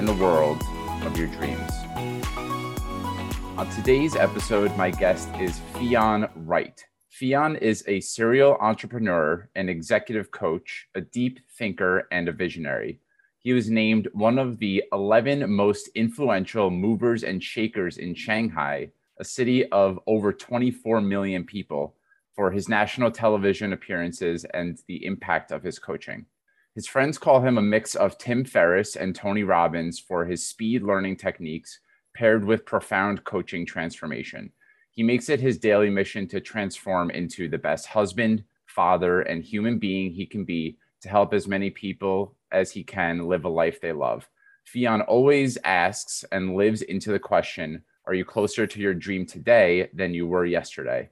and the world of your dreams. On today's episode, my guest is Fionn Wright. Fionn is a serial entrepreneur, an executive coach, a deep thinker, and a visionary. He was named one of the 11 most influential movers and shakers in Shanghai, a city of over 24 million people, for his national television appearances and the impact of his coaching. His friends call him a mix of Tim Ferriss and Tony Robbins for his speed learning techniques paired with profound coaching transformation. He makes it his daily mission to transform into the best husband, father, and human being he can be to help as many people as he can live a life they love. Fionn always asks and lives into the question Are you closer to your dream today than you were yesterday?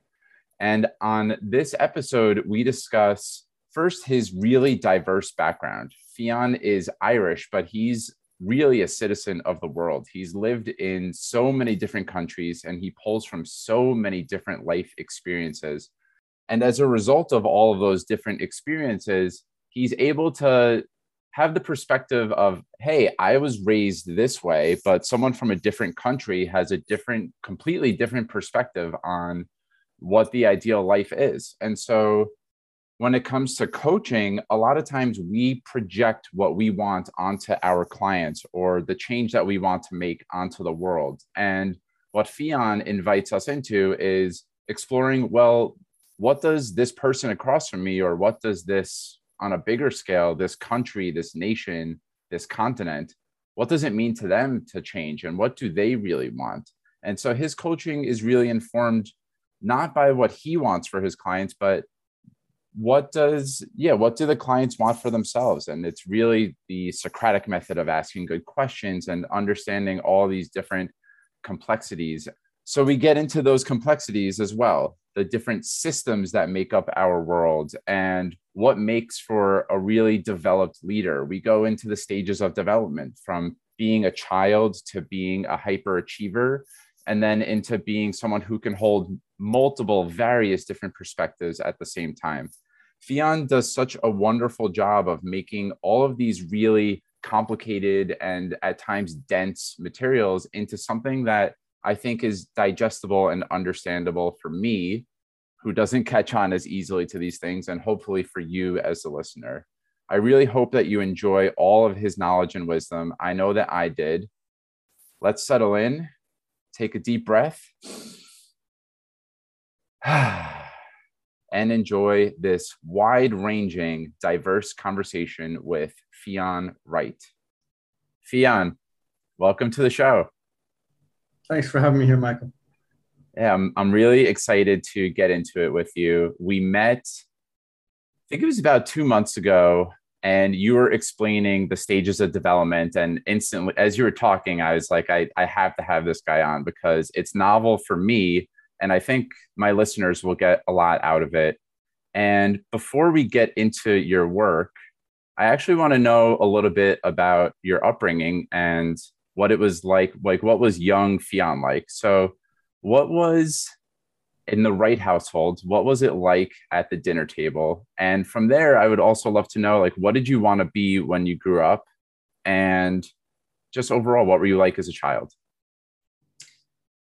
And on this episode, we discuss first his really diverse background. Fionn is Irish, but he's really a citizen of the world. He's lived in so many different countries and he pulls from so many different life experiences. And as a result of all of those different experiences, he's able to have the perspective of, hey, I was raised this way, but someone from a different country has a different, completely different perspective on what the ideal life is. And so when it comes to coaching, a lot of times we project what we want onto our clients or the change that we want to make onto the world. And what Fionn invites us into is exploring well, what does this person across from me, or what does this on a bigger scale, this country, this nation, this continent, what does it mean to them to change and what do they really want? And so his coaching is really informed not by what he wants for his clients, but what does yeah what do the clients want for themselves? And it's really the socratic method of asking good questions and understanding all these different complexities. So we get into those complexities as well the different systems that make up our world and what makes for a really developed leader. We go into the stages of development from being a child to being a hyperachiever and then into being someone who can hold multiple various different perspectives at the same time Fionn does such a wonderful job of making all of these really complicated and at times dense materials into something that I think is digestible and understandable for me, who doesn't catch on as easily to these things, and hopefully for you as a listener. I really hope that you enjoy all of his knowledge and wisdom. I know that I did. Let's settle in, take a deep breath. and enjoy this wide ranging, diverse conversation with Fionn Wright. Fionn, welcome to the show. Thanks for having me here, Michael. Yeah, I'm, I'm really excited to get into it with you. We met, I think it was about two months ago, and you were explaining the stages of development. And instantly, as you were talking, I was like, I, I have to have this guy on because it's novel for me and I think my listeners will get a lot out of it. And before we get into your work, I actually want to know a little bit about your upbringing and what it was like. Like, what was young Fionn like? So, what was in the Wright household? What was it like at the dinner table? And from there, I would also love to know, like, what did you want to be when you grew up? And just overall, what were you like as a child?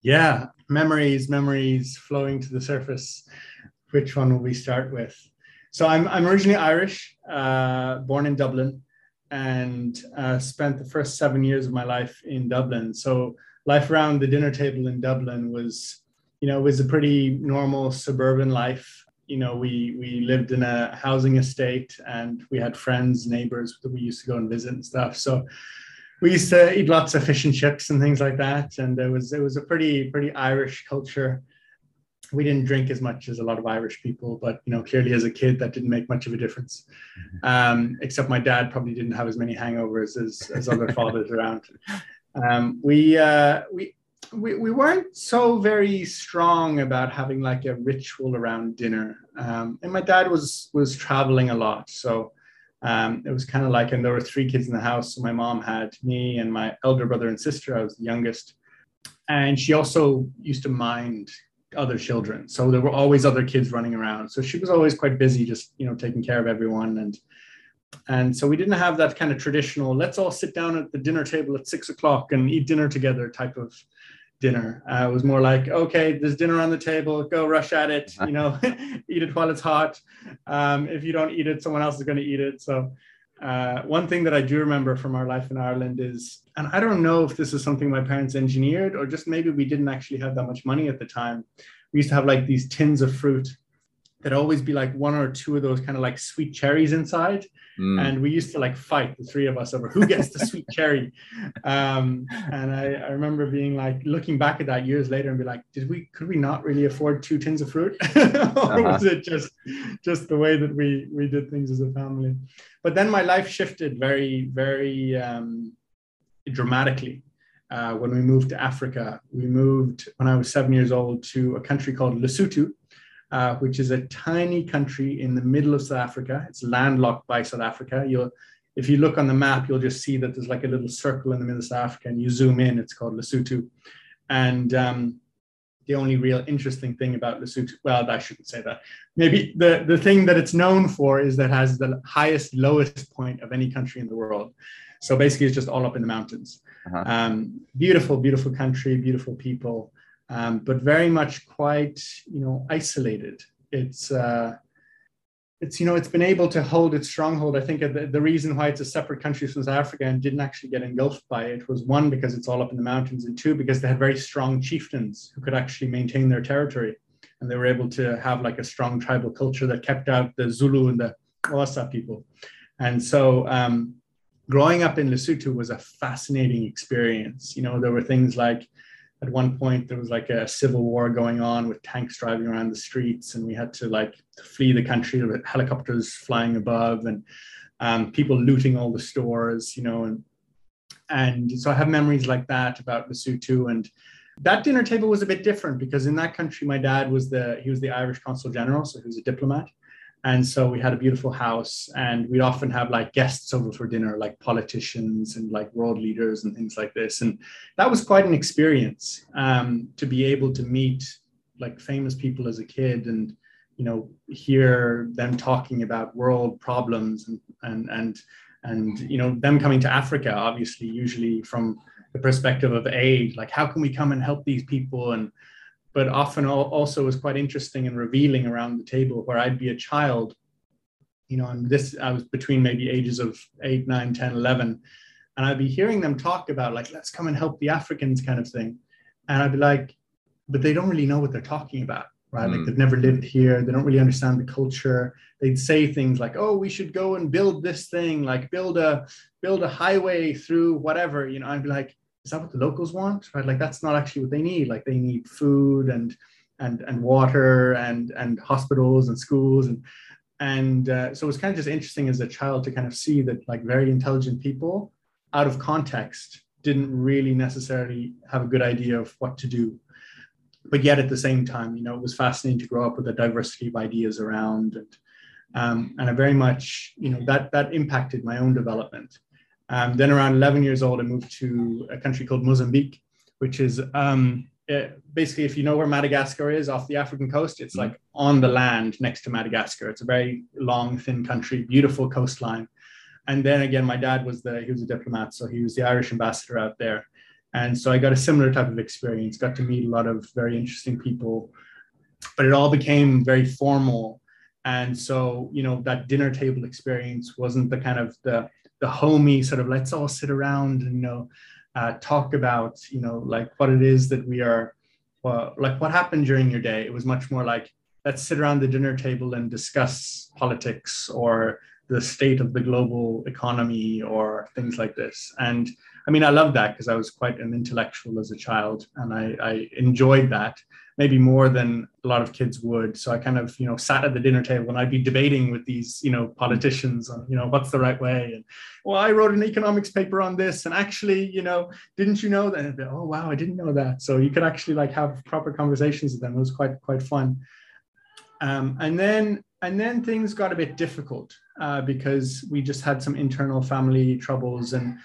Yeah, memories, memories flowing to the surface. Which one will we start with? So I'm, I'm originally Irish, uh, born in Dublin, and uh, spent the first seven years of my life in Dublin. So life around the dinner table in Dublin was, you know, was a pretty normal suburban life. You know, we we lived in a housing estate, and we had friends, neighbors that we used to go and visit and stuff. So we used to eat lots of fish and chips and things like that, and it was it was a pretty pretty Irish culture. We didn't drink as much as a lot of Irish people, but you know, clearly as a kid, that didn't make much of a difference. Mm-hmm. Um, except my dad probably didn't have as many hangovers as as other fathers around. Um, we, uh, we, we, we weren't so very strong about having like a ritual around dinner. Um, and my dad was was traveling a lot, so um, it was kind of like, and there were three kids in the house. So my mom had me and my elder brother and sister. I was the youngest, and she also used to mind other children. So there were always other kids running around. So she was always quite busy, just you know, taking care of everyone and and so we didn't have that kind of traditional let's all sit down at the dinner table at six o'clock and eat dinner together type of dinner. Uh, it was more like, okay, there's dinner on the table, go rush at it, you know, eat it while it's hot. Um, if you don't eat it, someone else is going to eat it. So, uh, one thing that I do remember from our life in Ireland is, and I don't know if this is something my parents engineered or just maybe we didn't actually have that much money at the time. We used to have like these tins of fruit there'd always be like one or two of those kind of like sweet cherries inside. Mm. And we used to like fight the three of us over who gets the sweet cherry. Um, and I, I, remember being like looking back at that years later and be like, did we could we not really afford two tins of fruit? or uh-huh. was it just just the way that we we did things as a family? But then my life shifted very, very um, dramatically. Uh, when we moved to Africa, we moved when I was seven years old to a country called Lesotho, uh, which is a tiny country in the middle of South Africa. It's landlocked by South Africa. You'll, if you look on the map, you'll just see that there's like a little circle in the middle of South Africa, and you zoom in, it's called Lesotho. And um, the only real interesting thing about Lesotho, well, I shouldn't say that. Maybe the, the thing that it's known for is that it has the highest, lowest point of any country in the world. So basically, it's just all up in the mountains. Uh-huh. Um, beautiful, beautiful country, beautiful people um, but very much quite you know isolated. It's uh, it's you know it's been able to hold its stronghold. I think the, the reason why it's a separate country from South Africa and didn't actually get engulfed by it was one because it's all up in the mountains, and two because they had very strong chieftains who could actually maintain their territory, and they were able to have like a strong tribal culture that kept out the Zulu and the Xhosa people, and so. Um, growing up in Lesotho was a fascinating experience. You know, there were things like at one point there was like a civil war going on with tanks driving around the streets and we had to like flee the country with helicopters flying above and um, people looting all the stores you know and and so i have memories like that about lesotho and that dinner table was a bit different because in that country my dad was the he was the irish consul general so he was a diplomat and so we had a beautiful house, and we'd often have like guests over for dinner, like politicians and like world leaders and things like this. And that was quite an experience um, to be able to meet like famous people as a kid and you know hear them talking about world problems and and and and you know them coming to Africa, obviously, usually from the perspective of aid, like how can we come and help these people and but often also was quite interesting and revealing around the table where I'd be a child, you know, and this, I was between maybe ages of eight, nine, 10, 11. And I'd be hearing them talk about like, let's come and help the Africans kind of thing. And I'd be like, but they don't really know what they're talking about, right? Mm. Like they've never lived here. They don't really understand the culture. They'd say things like, oh, we should go and build this thing, like build a, build a highway through whatever, you know, I'd be like, is that what the locals want? Right? Like that's not actually what they need. Like they need food and and and water and and hospitals and schools. And and uh, so it was kind of just interesting as a child to kind of see that like very intelligent people out of context didn't really necessarily have a good idea of what to do. But yet at the same time you know it was fascinating to grow up with a diversity of ideas around. And um, and I very much you know that that impacted my own development um, then around 11 years old, I moved to a country called Mozambique, which is um, it, basically, if you know where Madagascar is off the African coast, it's like on the land next to Madagascar. It's a very long, thin country, beautiful coastline. And then again, my dad was the, he was a diplomat. So he was the Irish ambassador out there. And so I got a similar type of experience, got to meet a lot of very interesting people, but it all became very formal. And so, you know, that dinner table experience wasn't the kind of the, the homey sort of let's all sit around and you know uh, talk about you know like what it is that we are well, like what happened during your day? It was much more like let's sit around the dinner table and discuss politics or the state of the global economy or things like this. And i mean i love that because i was quite an intellectual as a child and I, I enjoyed that maybe more than a lot of kids would. So I kind of, you know, sat at the dinner table and I'd be debating with these, you know, politicians on, you know, what's the right way. And well, I wrote an economics paper on this. And actually, you know, didn't you know that? Be, oh, wow, I didn't know that. So you could actually like have proper conversations with them. It was quite, quite fun. Um, and then and then things got a bit difficult uh, because we just had some internal family troubles and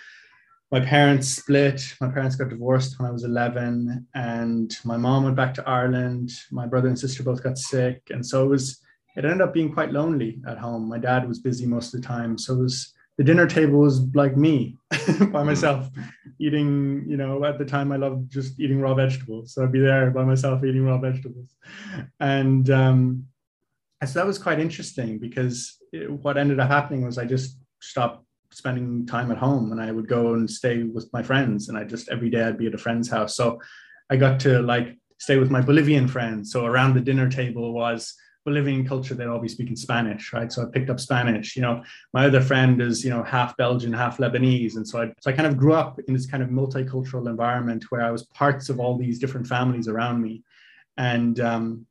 my parents split. My parents got divorced when I was 11, and my mom went back to Ireland. My brother and sister both got sick, and so it was. It ended up being quite lonely at home. My dad was busy most of the time, so it was the dinner table was like me by myself, eating. You know, at the time I loved just eating raw vegetables, so I'd be there by myself eating raw vegetables, and um, so that was quite interesting because it, what ended up happening was I just stopped spending time at home and I would go and stay with my friends and I just every day I'd be at a friend's house. So I got to like stay with my Bolivian friends. So around the dinner table was Bolivian culture, they'd all be speaking Spanish, right? So I picked up Spanish. You know, my other friend is, you know, half Belgian, half Lebanese. And so I, so I kind of grew up in this kind of multicultural environment where I was parts of all these different families around me. And um,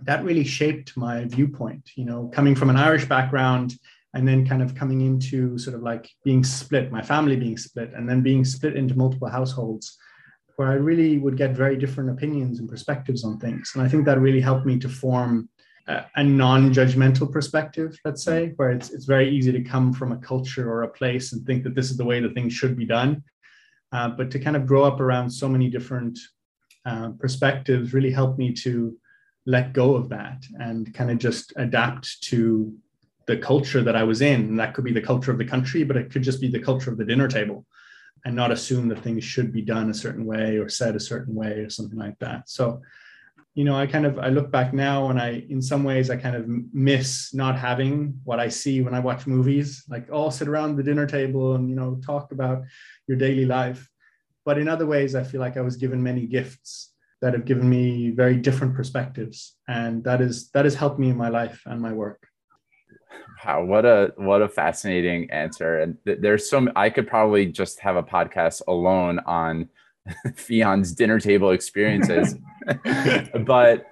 that really shaped my viewpoint, you know, coming from an Irish background and then kind of coming into sort of like being split, my family being split, and then being split into multiple households where I really would get very different opinions and perspectives on things. And I think that really helped me to form a, a non judgmental perspective, let's say, where it's, it's very easy to come from a culture or a place and think that this is the way that things should be done. Uh, but to kind of grow up around so many different uh, perspectives really helped me to let go of that and kind of just adapt to the culture that I was in. And that could be the culture of the country, but it could just be the culture of the dinner table and not assume that things should be done a certain way or said a certain way or something like that. So, you know, I kind of I look back now and I in some ways I kind of miss not having what I see when I watch movies, like all sit around the dinner table and you know talk about your daily life. But in other ways, I feel like I was given many gifts that have given me very different perspectives. And that is that has helped me in my life and my work. Wow, what a what a fascinating answer. And th- there's some I could probably just have a podcast alone on Fionn's dinner table experiences. but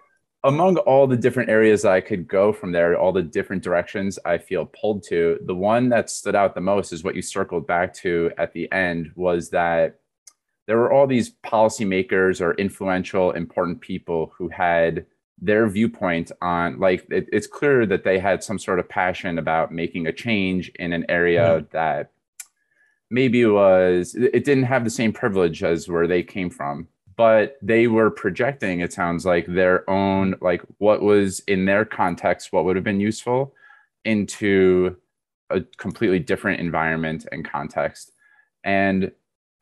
among all the different areas I could go from there, all the different directions I feel pulled to, the one that stood out the most is what you circled back to at the end was that there were all these policymakers or influential, important people who had their viewpoint on like it, it's clear that they had some sort of passion about making a change in an area mm-hmm. that maybe was it didn't have the same privilege as where they came from but they were projecting it sounds like their own like what was in their context what would have been useful into a completely different environment and context and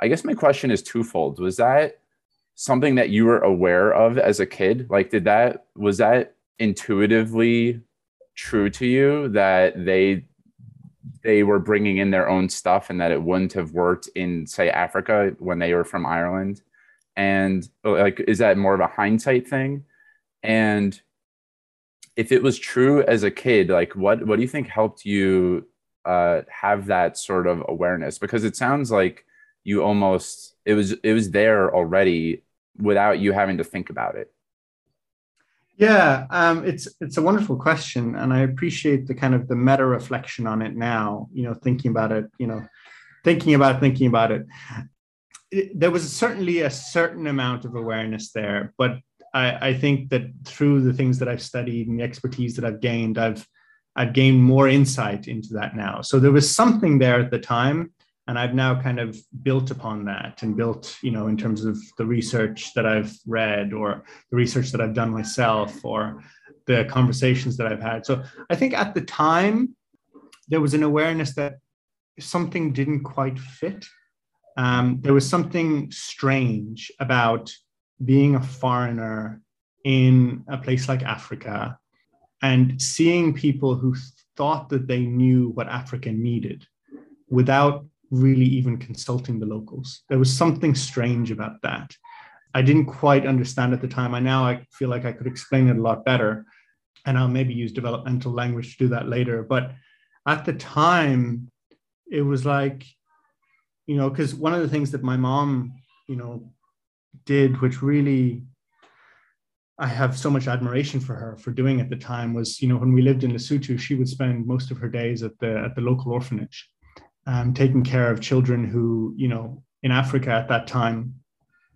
i guess my question is twofold was that something that you were aware of as a kid? Like, did that, was that intuitively true to you that they, they were bringing in their own stuff and that it wouldn't have worked in, say, Africa when they were from Ireland? And like, is that more of a hindsight thing? And if it was true as a kid, like, what, what do you think helped you uh, have that sort of awareness? Because it sounds like, you almost it was it was there already without you having to think about it? Yeah, um, it's it's a wonderful question, and I appreciate the kind of the meta reflection on it now. You know, thinking about it. You know, thinking about thinking about it. it there was certainly a certain amount of awareness there, but I, I think that through the things that I've studied and the expertise that I've gained, I've I've gained more insight into that now. So there was something there at the time, and i've now kind of built upon that and built you know in terms of the research that i've read or the research that i've done myself or the conversations that i've had. So i think at the time there was an awareness that something didn't quite fit. Um, there was something strange about being a foreigner in a place like africa and seeing people who thought that they knew what africa needed without really even consulting the locals. There was something strange about that. I didn't quite understand at the time. I now I feel like I could explain it a lot better, and I'll maybe use developmental language to do that later. But at the time, it was like, you know, because one of the things that my mom, you know, did, which really I have so much admiration for her for doing at the time was, you know, when we lived in Lesotho, she would spend most of her days at the at the local orphanage, um, taking care of children who, you know, in Africa at that time,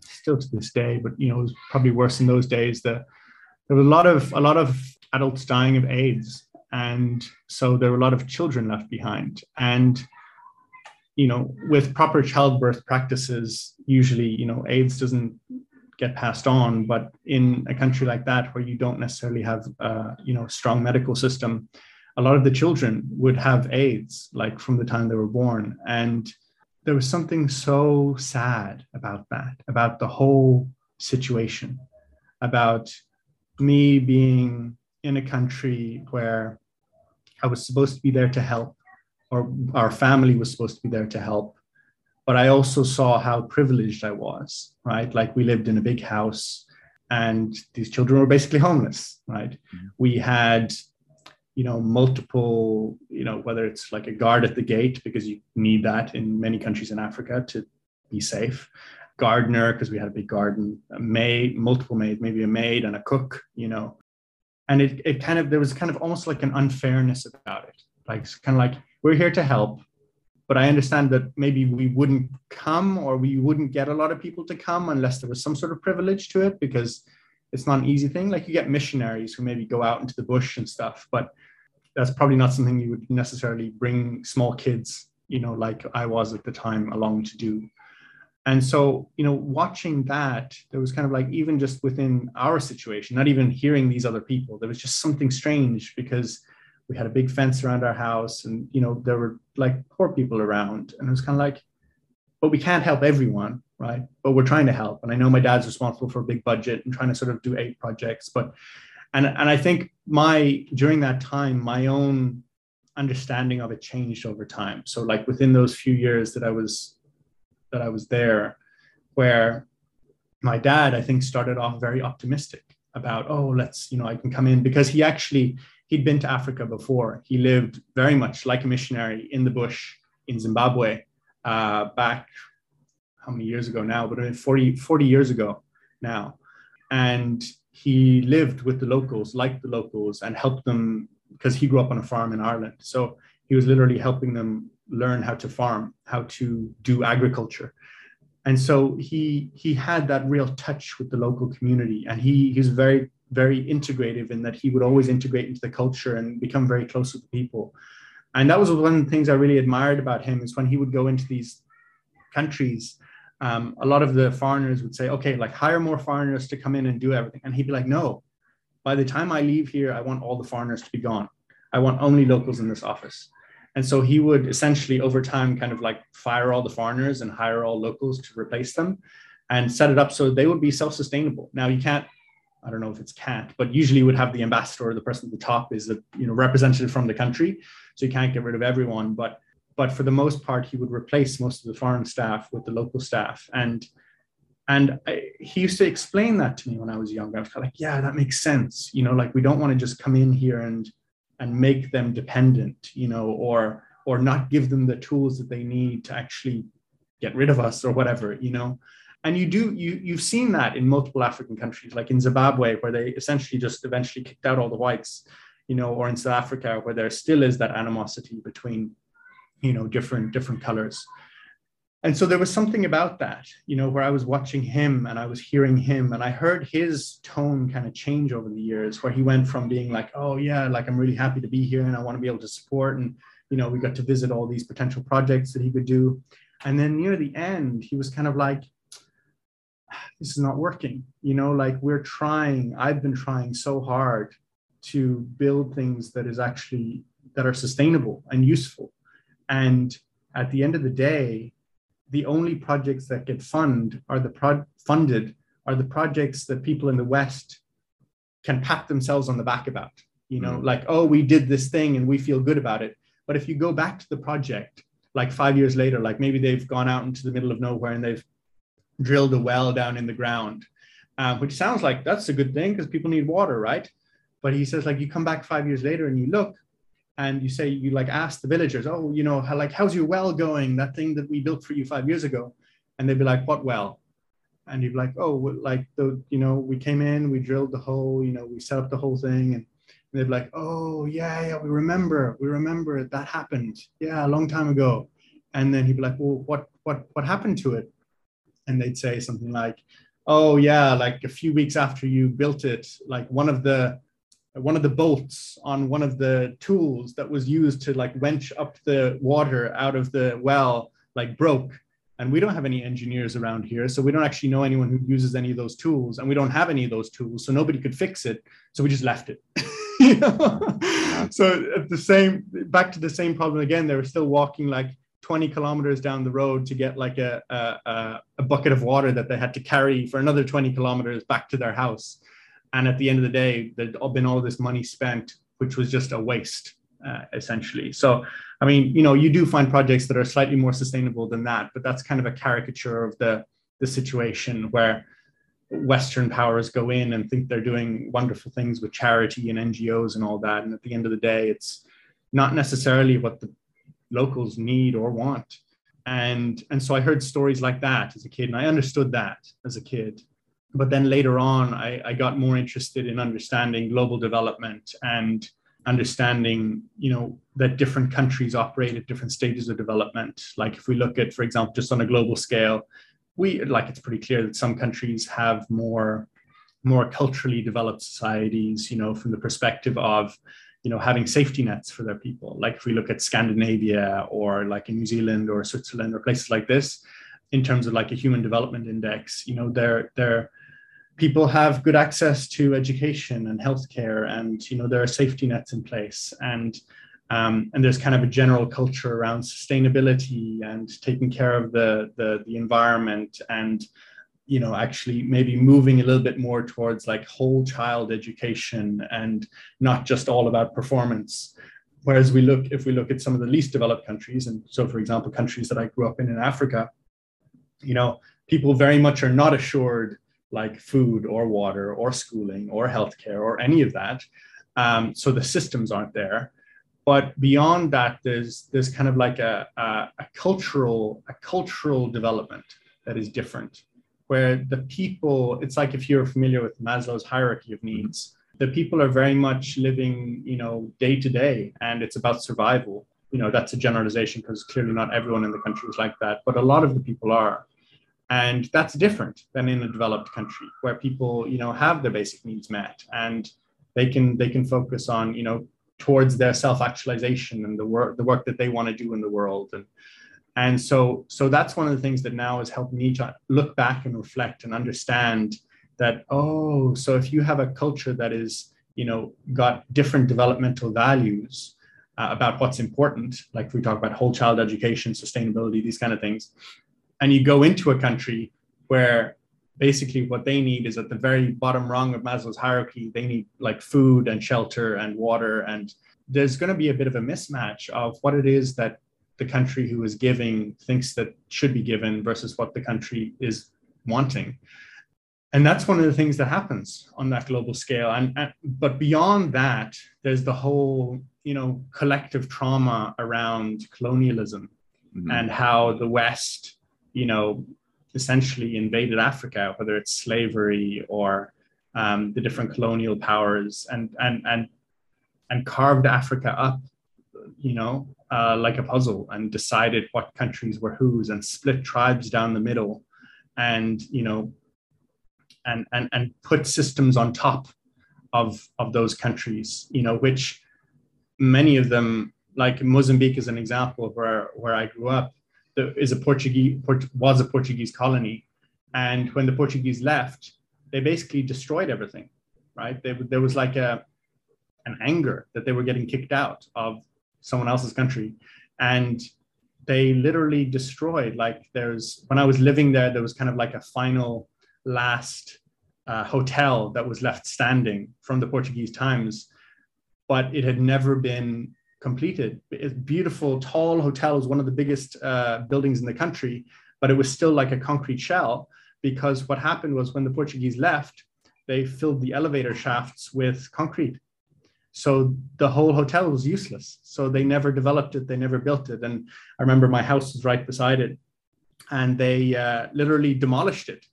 still to this day, but you know, it was probably worse in those days. The there was a lot of a lot of adults dying of AIDS, and so there were a lot of children left behind. And you know, with proper childbirth practices, usually, you know, AIDS doesn't get passed on. But in a country like that, where you don't necessarily have, uh, you know, strong medical system, a lot of the children would have AIDS, like from the time they were born. And there was something so sad about that, about the whole situation, about me being in a country where I was supposed to be there to help, or our family was supposed to be there to help but I also saw how privileged I was, right? Like we lived in a big house and these children were basically homeless, right? Mm-hmm. We had, you know, multiple, you know, whether it's like a guard at the gate, because you need that in many countries in Africa to be safe, gardener, because we had a big garden, a maid, multiple maids, maybe a maid and a cook, you know. And it, it kind of, there was kind of almost like an unfairness about it. Like, it's kind of like, we're here to help but I understand that maybe we wouldn't come or we wouldn't get a lot of people to come unless there was some sort of privilege to it because it's not an easy thing. Like you get missionaries who maybe go out into the bush and stuff, but that's probably not something you would necessarily bring small kids, you know, like I was at the time along to do. And so, you know, watching that, there was kind of like even just within our situation, not even hearing these other people, there was just something strange because we had a big fence around our house and you know there were like poor people around. And it was kind of like but we can't help everyone right? But we're trying to help. And i know my dad's responsible for a big budget and trying to sort of do aid projects but and and i think my during that time my own understanding of it changed over time so like within those few years that i was that i was there where my dad i think started off very optimistic about oh let's you know i can come in because he actually he'd been to Africa before. He lived very much like a missionary in the bush in Zimbabwe uh, back how many years ago now, but 40, 40 years ago now. And he lived with the locals, like the locals, and helped them because he grew up on a farm in Ireland. So he was literally helping them learn how to farm, how to do agriculture. And so he he had that real touch with the local community, and he he was very very integrative in that he would always integrate into the culture and become very close with the people. And that was one of the things I really admired about him is when he would go into these countries, um, a lot of the foreigners would say, okay, like hire more foreigners to come in and do everything. And he'd be like, no, by the time I leave here, I want all the foreigners to be gone. I want only locals in this office. And so he would essentially over time kind of like fire all the foreigners and hire all locals to replace them and set it up so they would be self-sustainable. Now you can't I don't know if it's can't, but usually would have the ambassador or the person at the top is the you know representative from the country. So you can't get rid of everyone, but but for the most part, he would replace most of the foreign staff with the local staff. And and I, he used to explain that to me when I was younger. I was kind of like, yeah, that makes sense. You know, like we don't want to just come in here and and make them dependent, you know, or or not give them the tools that they need to actually get rid of us or whatever, you know and you do you you've seen that in multiple african countries like in zimbabwe where they essentially just eventually kicked out all the whites you know or in south africa where there still is that animosity between you know different different colors. And so there was something about that you know where i was watching him and i was hearing him and i heard his tone kind of change over the years where he went from being like oh yeah like i'm really happy to be here and i want to be able to support and you know we got to visit all these potential projects that he could do. And then near the end he was kind of like this is not working. You know like we're trying i've been trying so hard to build things that is actually that are sustainable and useful and at the end of the day the only projects that get fund are the pro- funded are the projects that people in the west can pat themselves on the back about you know mm-hmm. like oh we did this thing and we feel good about it but if you go back to the project like five years later like maybe they've gone out into the middle of nowhere and they've drilled a well down in the ground, uh, which sounds like that's a good thing because people need water, right? But he says, like, you come back five years later and you look and you say, you like ask the villagers, oh, you know, how, like, how's your well going? That thing that we built for you five years ago. And they'd be like, what well? and you'd be like, "Oh, like the you know we came in, we drilled the hole, you know, we set up the whole thing," and they'd be like, "Oh yeah, yeah, we remember, we remember that happened, yeah, a long time ago," and then he'd be like, "Well, what what what happened to it?" And they'd say something like, "Oh yeah, like a few weeks after you built it, like one of the one of the bolts on one of the tools that was used to like wench up the water out of the well like broke." and we don't have any engineers around here so we don't actually know anyone who uses any of those tools and we don't have any of those tools so nobody could fix it so we just left it you know? so at the same back to the same problem again they were still walking like 20 kilometers down the road to get like a, a, a bucket of water that they had to carry for another 20 kilometers back to their house and at the end of the day there'd been all this money spent which was just a waste uh, essentially so I mean, you know, you do find projects that are slightly more sustainable than that, but that's kind of a caricature of the the situation where Western powers go in and think they're doing wonderful things with charity and NGOs and all that. And at the end of the day, it's not necessarily what the locals need or want. And, and so I heard stories like that as a kid, and I understood that as a kid. But then later on, I, I got more interested in understanding global development and understanding you know that different countries operate at different stages of development. Like if we look at for example just on a global scale we like it's pretty clear that some countries have more more culturally developed societies you know from the perspective of you know having safety nets for their people. Like if we look at scandinavia or like in new zealand or switzerland or places like this in terms of like a human development index you know they're they're people have good access to education and healthcare, and you know there are safety nets in place, and um, and there's kind of a general culture around sustainability and taking care of the, the the environment and you know actually maybe moving a little bit more towards like whole child education and not just all about performance. Whereas we look if we look at some of the least developed countries and so for example countries that i grew up in in africa you know people very much are not assured like food or water or schooling or healthcare or any of that. Um, so the systems aren't there. But beyond that, there's there's kind of like a, a, a cultural a cultural development that is different, where the people it's like if you're familiar with Maslow's hierarchy of needs, the people are very much living you know day to day, and it's about survival. You know that's a generalization because clearly not everyone in the country is like that, but a lot of the people are and that's different than in a developed country where people you know have their basic needs met and they can they can focus on you know towards their self-actualization and the work the work that they want to do in the world. And and so so that's one of the things that now has helped me to look back and reflect and understand that oh so if you have a culture that is you know got different developmental values uh, about what's important like we talk about whole child education sustainability these kind of things and you go into a country where basically what they need is at the very bottom rung of Maslow's hierarchy, they need like food and shelter and water. And there's going to be a bit of a mismatch of what it is that the country who is giving thinks that should be given versus what the country is wanting. And that's one of the things that happens on that global scale. And, and but beyond that, there's the whole, you know, collective trauma around colonialism mm-hmm. and how the West you know, essentially invaded Africa, whether it's slavery or um, the different colonial powers, and and and and carved Africa up, you know, uh, like a puzzle, and decided what countries were whose, and split tribes down the middle, and you know, and and and put systems on top of of those countries, you know, which many of them, like Mozambique, is an example of where where I grew up is a Portuguese was a Portuguese colony, and when the Portuguese left, they basically destroyed everything. Right? They, there was like a an anger that they were getting kicked out of someone else's country, and they literally destroyed. Like there's when I was living there, there was kind of like a final last uh, hotel that was left standing from the Portuguese times, but it had never been completed. It's beautiful, tall hotel. It was one of the biggest uh, buildings in the country, but it was still like a concrete shell because what happened was when the Portuguese left, they filled the elevator shafts with concrete. So the whole hotel was useless. So they never developed it, they never built it. And I remember my house was right beside it, and they uh, literally demolished it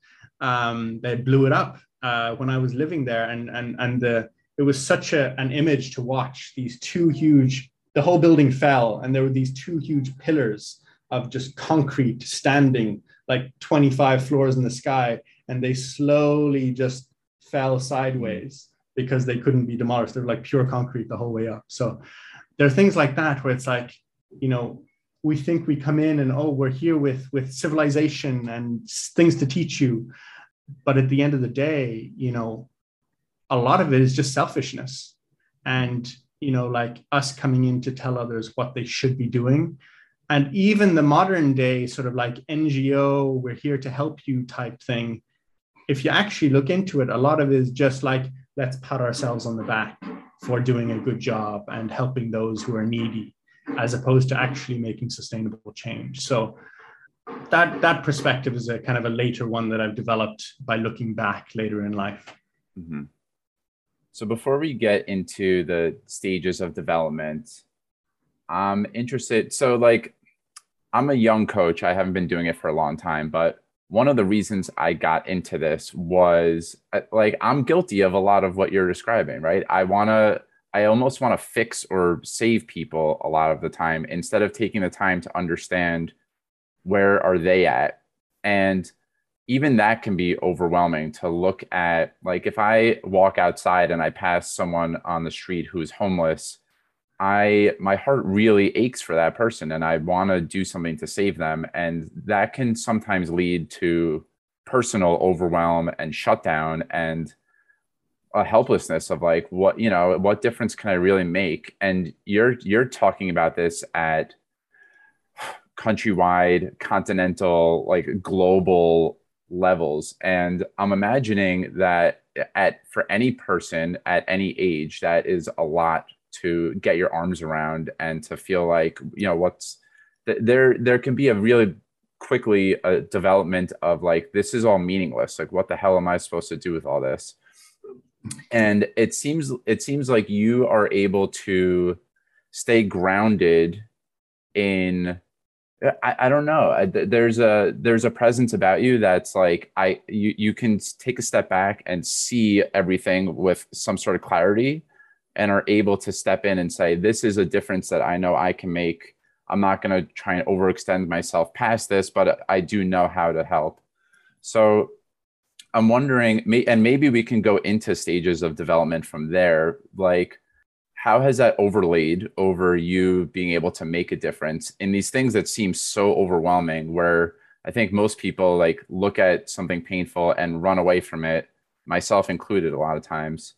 um, they blew it up uh, when I was living there, and and and the it was such a, an image to watch. These two huge, the whole building fell, and there were these two huge pillars of just concrete standing like 25 floors in the sky, and they slowly just fell sideways because they couldn't be demolished. They're like pure concrete the whole way up. So there are things like that where it's like, you know, we think we come in and oh, we're here with with civilization and things to teach you, but at the end of the day, you know, a lot of it is just selfishness, and you know, like us coming in to tell others what they should be doing. And even the modern day sort of like NGO, we're here to help you type thing. If you actually look into it, a lot of it is just like let's pat ourselves on the back for doing a good job and helping those who are needy as opposed to actually making sustainable change so that that perspective is a kind of a later one that i've developed by looking back later in life mm-hmm. So before we get into the stages of development i'm interested so like i'm a young coach i haven't been doing it for a long time but one of the reasons I got into this was uh, like I'm guilty of a lot of what you're describing, right? I want to I almost want to fix or save people a lot of the time instead of taking the time to understand where are they at and even that can be overwhelming to look at like if I walk outside and I pass someone on the street who's homeless I my heart really aches for that person and I want to do something to save them. And that can sometimes lead to personal overwhelm and shutdown and a helplessness of like what you know what difference can I really make? And you're you're talking about this at countrywide continental like global levels. And I'm imagining that at for any person at any age that is a lot to get your arms around and to feel like you know what's there there can be a really quickly a development of like this is all meaningless. Like what the hell am i supposed to do with all this? And it seems it seems like you are able to stay grounded in Uh, I, I don't know there's a there's a presence about you that's like i you, you can take a step back and see everything with some sort of clarity and are able to step in and say, this is a difference that I know I can make. I'm not going to try and overextend myself past this, but uh, I do know how to help. So I'm wondering, and maybe we can go into stages of development from there. Like, how has that overlaid over you being able to make a difference in these things that seem so overwhelming? Where I think most people like look at something painful and run away from it, myself included, a lot of times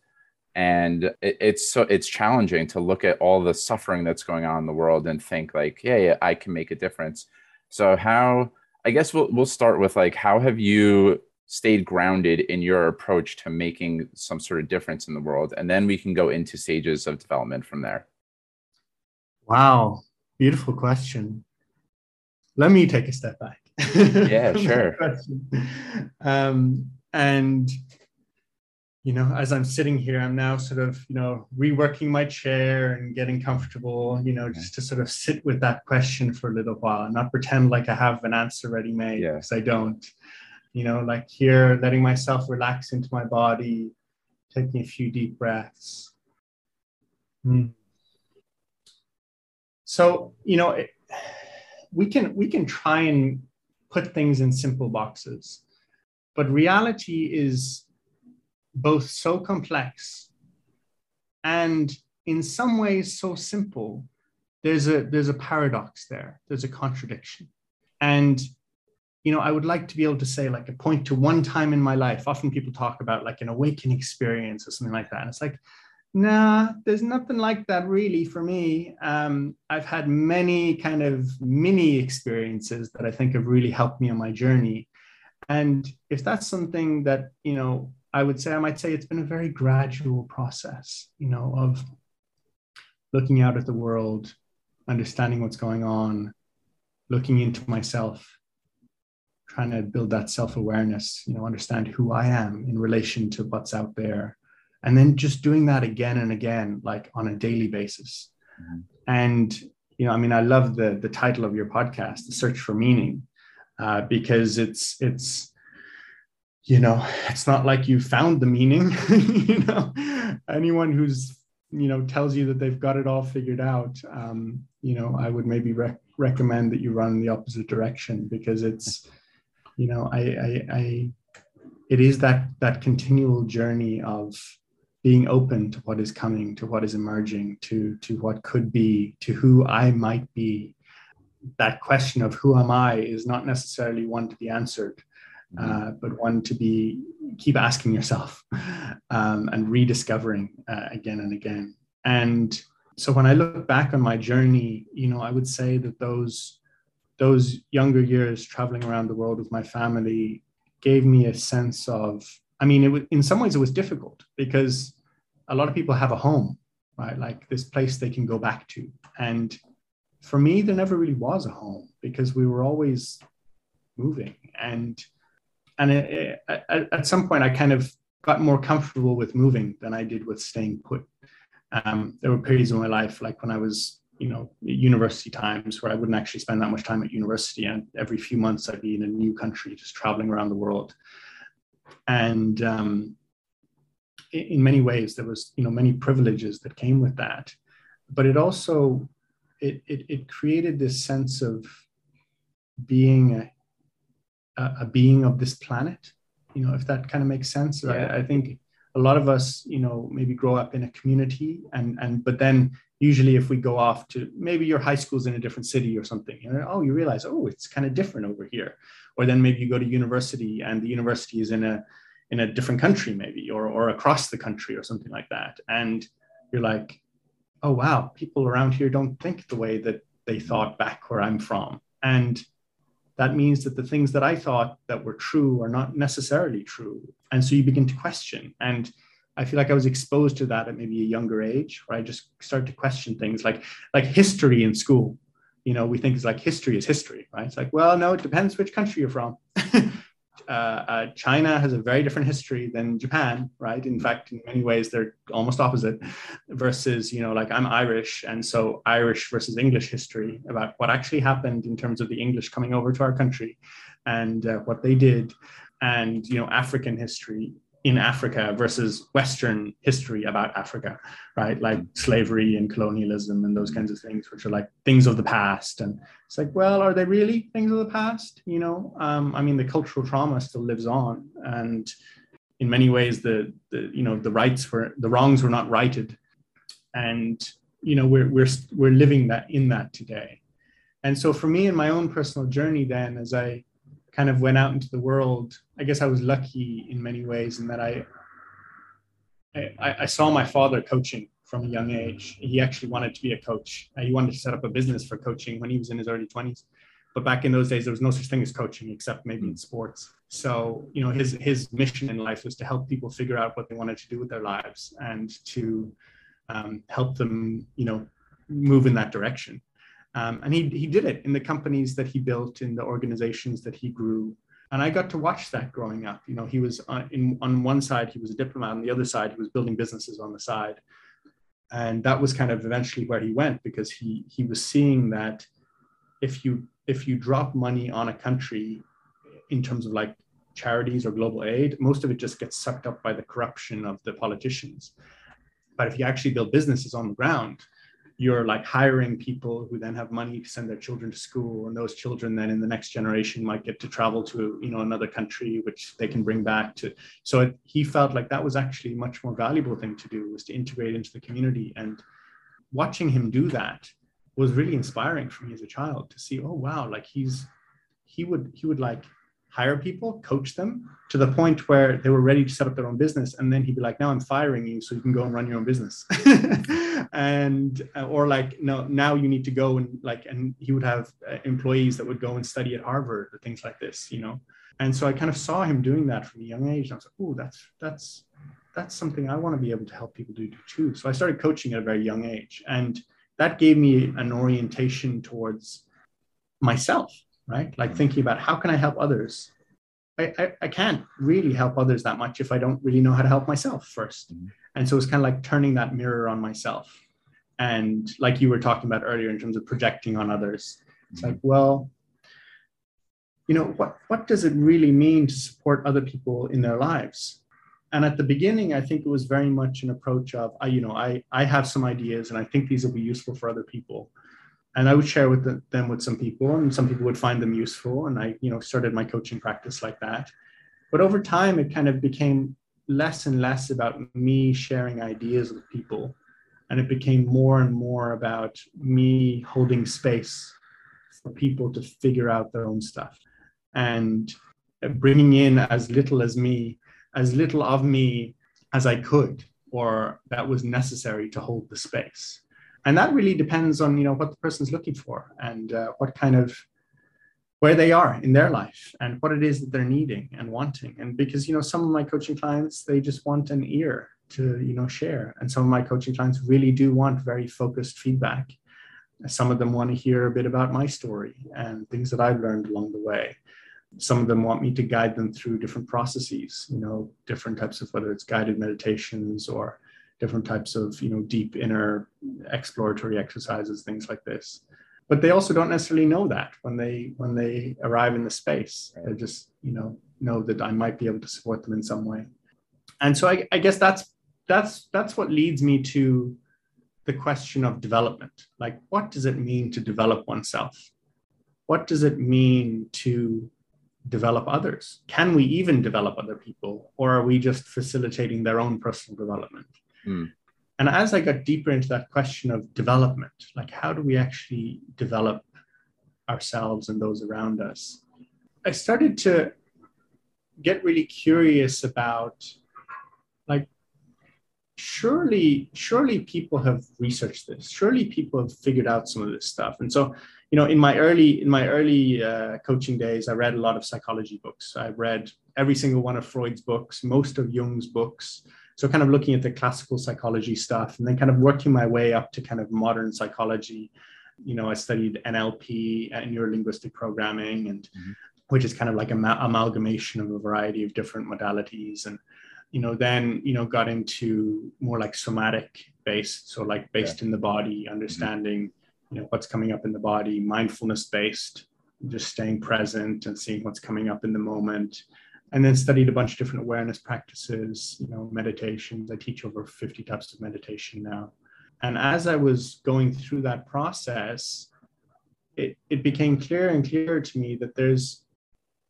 and it, it's so it's challenging to look at all the suffering that's going on in the world and think like yeah, yeah i can make a difference so how i guess we'll, we'll start with like how have you stayed grounded in your approach to making some sort of difference in the world and then we can go into stages of development from there. Wow. Beautiful question. Let me take a step back. Yeah sure. Um, and you know, as I'm sitting here, I'm now sort of, you know, reworking my chair and getting comfortable, you know, just to sort of sit with that question for a little while and not pretend like I have an answer ready made because I don't. You know, like here, letting myself relax into my body, taking a few deep breaths. Mm. So, you know, it, we can we can try and put things in simple boxes, but reality is both so complex and in some ways so simple there's a there's a paradox there there's a contradiction and you know i would like to be able to say like a point to one time in my life. Often people talk about like an awakening experience or something like that. And it's like nah there's nothing like that really for me. Um, i've had many kind of mini experiences that i think have really helped me on my journey. And if that's something that you know I would say I might say it's been a very gradual process, you know, of looking out at the world, understanding what's going on, looking into myself, trying to build that self-awareness, you know, understand who I am in relation to what's out there. And then just doing that again and again, like on a daily basis. Mm-hmm. And, you know, I mean, I love the the title of your podcast, The Search for Meaning, uh, because it's it's you know, it's not like you found the meaning. you know, anyone who's you know tells you that they've got it all figured out, um, you know, I would maybe rec- recommend that you run in the opposite direction because it's, you know, I, I, I, it is that that continual journey of being open to what is coming, to what is emerging, to to what could be, to who I might be. That question of who am I is not necessarily one to be answered mm-hmm. uh, but one to be keep asking yourself um, and rediscovering uh, again and again. And so when I look back on my journey, you know, I would say that those those younger years traveling around the world with my family gave me a sense of. I mean, it was, in some ways it was difficult because a lot of people have a home, right? Like this place they can go back to, and for me, there never really was a home because we were always moving and and it, it, at some point, I kind of got more comfortable with moving than I did with staying put. Um, there were periods in my life, like when I was, you know, university times, where I wouldn't actually spend that much time at university, and every few months I'd be in a new country, just traveling around the world. And um, in many ways, there was, you know, many privileges that came with that, but it also it, it, it created this sense of being a, a, being of this planet you know if that kind of makes sense yeah. I, I think a lot of us you know maybe grow up in a community and and but then usually if we go off to maybe your high school's in a different city or something you know oh you realize oh it's kind of different over here or then maybe you go to university and the university is in a in a different country maybe or or across the country or something like that and you're like oh wow people around here don't think the way that they thought back where i'm from and that means that the things that I thought that were true are not necessarily true. And so you begin to question. And I feel like I was exposed to that at maybe a younger age, where I just started to question things like like history in school. You know, we think it's like history is history, right? It's like, well, no, it depends which country you're from. uh, uh, China has a very different history than Japan, right? In fact, in many ways, they're almost opposite. Versus, you know, like I'm Irish, and so Irish versus English history about what actually happened in terms of the English coming over to our country and uh, what they did, and you know, African history in Africa versus Western history about Africa, right? Like slavery and colonialism and those kinds of things, which are like things of the past. And it's like, well, are they really things of the past? You know, um, I mean, the cultural trauma still lives on, and in many ways, the, the you know the rights were the wrongs were not righted, and you know we're we're we're living that in that today. And so for me in my own personal journey, then as I kind of went out into the world, I guess I was lucky in many ways in that I, I, I saw my father coaching from a young age. He actually wanted to be a coach. Uh, he wanted to set up a business for coaching when he was in his early 20s. But back in those days, there was no such thing as coaching except maybe in sports. So, you know, his his mission in life was to help people figure out what they wanted to do with their lives and to um, help them, you know, move in that direction. Um, and he, he did it in the companies that he built, in the organizations that he grew. And I got to watch that growing up. You know, he was on, in, on one side, he was a diplomat. On the other side, he was building businesses on the side. And that was kind of eventually where he went because he, he was seeing that if you, if you drop money on a country in terms of like charities or global aid, most of it just gets sucked up by the corruption of the politicians. But if you actually build businesses on the ground, you're like hiring people who then have money to send their children to school and those children then in the next generation might get to travel to you know another country which they can bring back to so it, he felt like that was actually much more valuable thing to do was to integrate into the community and watching him do that was really inspiring for me as a child to see oh wow like he's he would he would like hire people, coach them to the point where they were ready to set up their own business. And then he'd be like, now I'm firing you so you can go and run your own business. and, uh, or like, no, now you need to go and like, and he would have uh, employees that would go and study at Harvard or things like this, you know? And so I kind of saw him doing that from a young age. And I was like, oh, that's, that's, that's something I want to be able to help people do too. So I started coaching at a very young age. And that gave me an orientation towards myself right? Like thinking about how can I help others? I, I, I, can't really help others that much if I don't really know how to help myself 1st mm-hmm. And so it's kind of like turning that mirror on myself. And like you were talking about earlier in terms of projecting on others, it's mm-hmm. like, well, you know, what, what does it really mean to support other people in their lives? And at the beginning, I think it was very much an approach of, I, you know, I, I have some ideas and I think these will be useful for other people. And I would share with the, them with some people and some people would find them useful. And I, you know, started my coaching practice like that. But over time, it kind of became less and less about me sharing ideas with people. And it became more and more about me holding space for people to figure out their own stuff and bringing in as little as me, as little of me as I could, or that was necessary to hold the space. And that really depends on you know what the person's looking for and uh, what kind of where they are in their life and what it is that they're needing and wanting. And because you know some of my coaching clients they just want an ear to you know share, and some of my coaching clients really do want very focused feedback. Some of them want to hear a bit about my story and things that I've learned along the way some of them want me to guide them through different processes you know different types of whether it's guided meditations or different types of you know deep inner exploratory exercises things like this. But they also don't necessarily know that when they when they arrive in the space. They just you know know that i might be able to support them in some way. And so i, I guess that's that's that's what leads me to the question of development. Like what does it mean to develop oneself? What does it mean to develop others? Can we even develop other people, or are we just facilitating their own personal development? Mm. And as I got deeper into that question of development, like how do we actually develop ourselves and those around us, I started to get really curious about like surely surely people have researched this. Surely people have figured out some of this stuff. And so you know in my early in my early uh, coaching days i read a lot of psychology books. I read every single one of freud's books most of jung's books so kind of looking at the classical psychology stuff and then kind of working my way up to kind of modern psychology you know i studied nlp and neurolinguistic programming and mm-hmm. which is kind of like an amalgamation of a variety of different modalities and you know then you know got into more like somatic based so like based yeah. in the body mm-hmm. understanding mm-hmm you know what's coming up in the body mindfulness based just staying present and seeing what's coming up in the moment and then studied a bunch of different awareness practices you know meditations. I teach over 50 types of meditation now. And as i was going through that process it, it became clearer and clearer to me that there's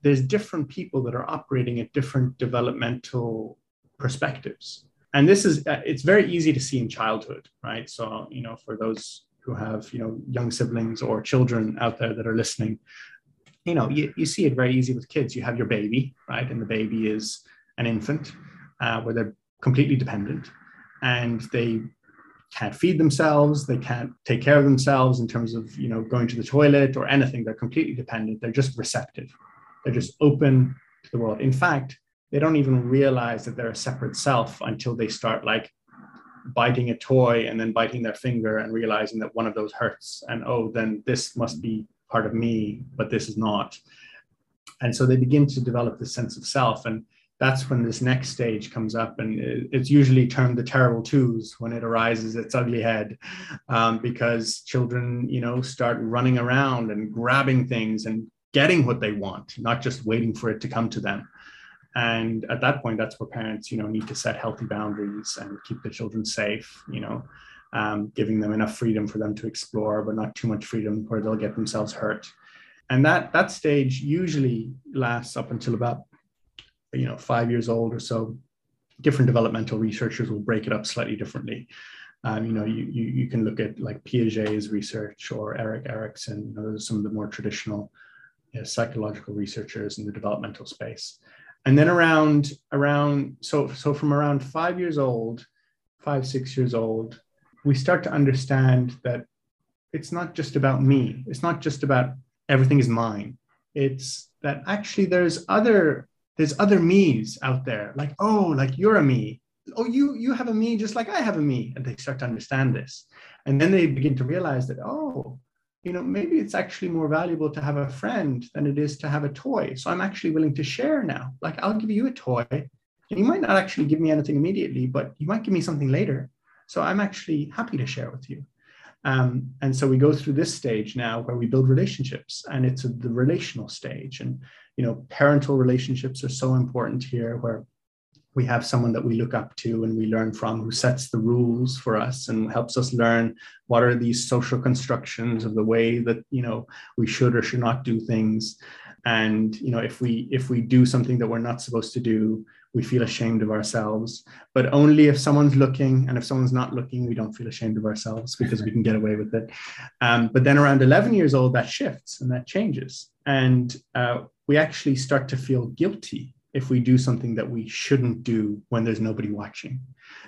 there's different people that are operating at different developmental perspectives. And this is uh, it's very easy to see in childhood right? So you know for those who have you know young siblings or children out there that are listening you know you, you see it very easy with kids. You have your baby right? And the baby is an infant uh, where they're completely dependent and they can't feed themselves. They can't take care of themselves in terms of you know going to the toilet or anything. They're completely dependent. They're just receptive. They're just open to the world. In fact they don't even realize that they're a separate self until they start like biting a toy and then biting their finger and realizing that one of those hurts. And oh then this must be part of me but this is not. And so they begin to develop this sense of self and that's when this next stage comes up and it's usually termed the terrible twos when it arises its ugly head um, because children you know start running around and grabbing things and getting what they want not just waiting for it to come to them. And at that point that's where parents you know need to set healthy boundaries and keep the children safe you know um, giving them enough freedom for them to explore but not too much freedom where they'll get themselves hurt. And that that stage usually lasts up until about you know five years old or so. Different developmental researchers will break it up slightly differently. Um, you know you, you, you can look at like piaget's research or erik erikson you know those are some of the more traditional you know, psychological researchers in the developmental space. And then around around so so from around five years old five six years old we start to understand that it's not just about me. It's not just about everything is mine. It's that actually there's other there's other me's out there. Like oh like you're a me. Oh you you have a me just like i have a me. And they start to understand this. And then they begin to realize that oh you know, maybe it's actually more valuable to have a friend than it is to have a toy. So I'm actually willing to share now. Like I'll give you a toy, and you might not actually give me anything immediately, but you might give me something later. So I'm actually happy to share with you. Um, and so we go through this stage now where we build relationships, and it's a, the relational stage. And you know, parental relationships are so important here, where we have someone that we look up to and we learn from who sets the rules for us and helps us learn what are these social constructions of the way that you know we should or should not do things and you know if we if we do something that we're not supposed to do we feel ashamed of ourselves. But only if someone's looking and if someone's not looking we don't feel ashamed of ourselves because we can get away with it. Um, but then around 11 years old that shifts and that changes. And uh, we actually start to feel guilty if we do something that we shouldn't do when there's nobody watching.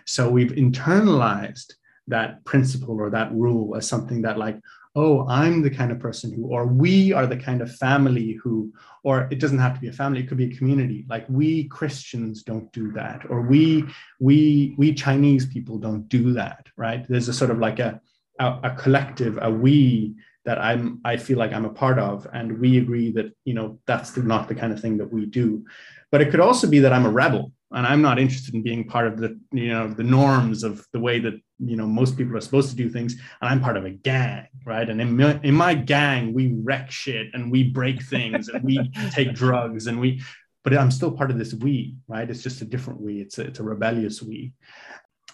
So we've internalized that principle or that rule as something that like oh, I'm the kind of person who, or we are the kind of family who, or it doesn't have to be a family, it could be a community. Like we Christians don't do that, or we we we Chinese people don't do that, right? There's a sort of like a a, a collective, a we that I'm I feel like I'm a part of, and we agree that you know that's not the kind of thing that we do. But it could also be that I'm a rebel, and I'm not interested in being part of the you know the norms of the way that you know most people are supposed to do things. And i'm part of a gang right? And in my, in my gang we wreck shit and we break things and we take drugs and we but i'm still part of this we right? It's just a different we. It's a, it's a rebellious we.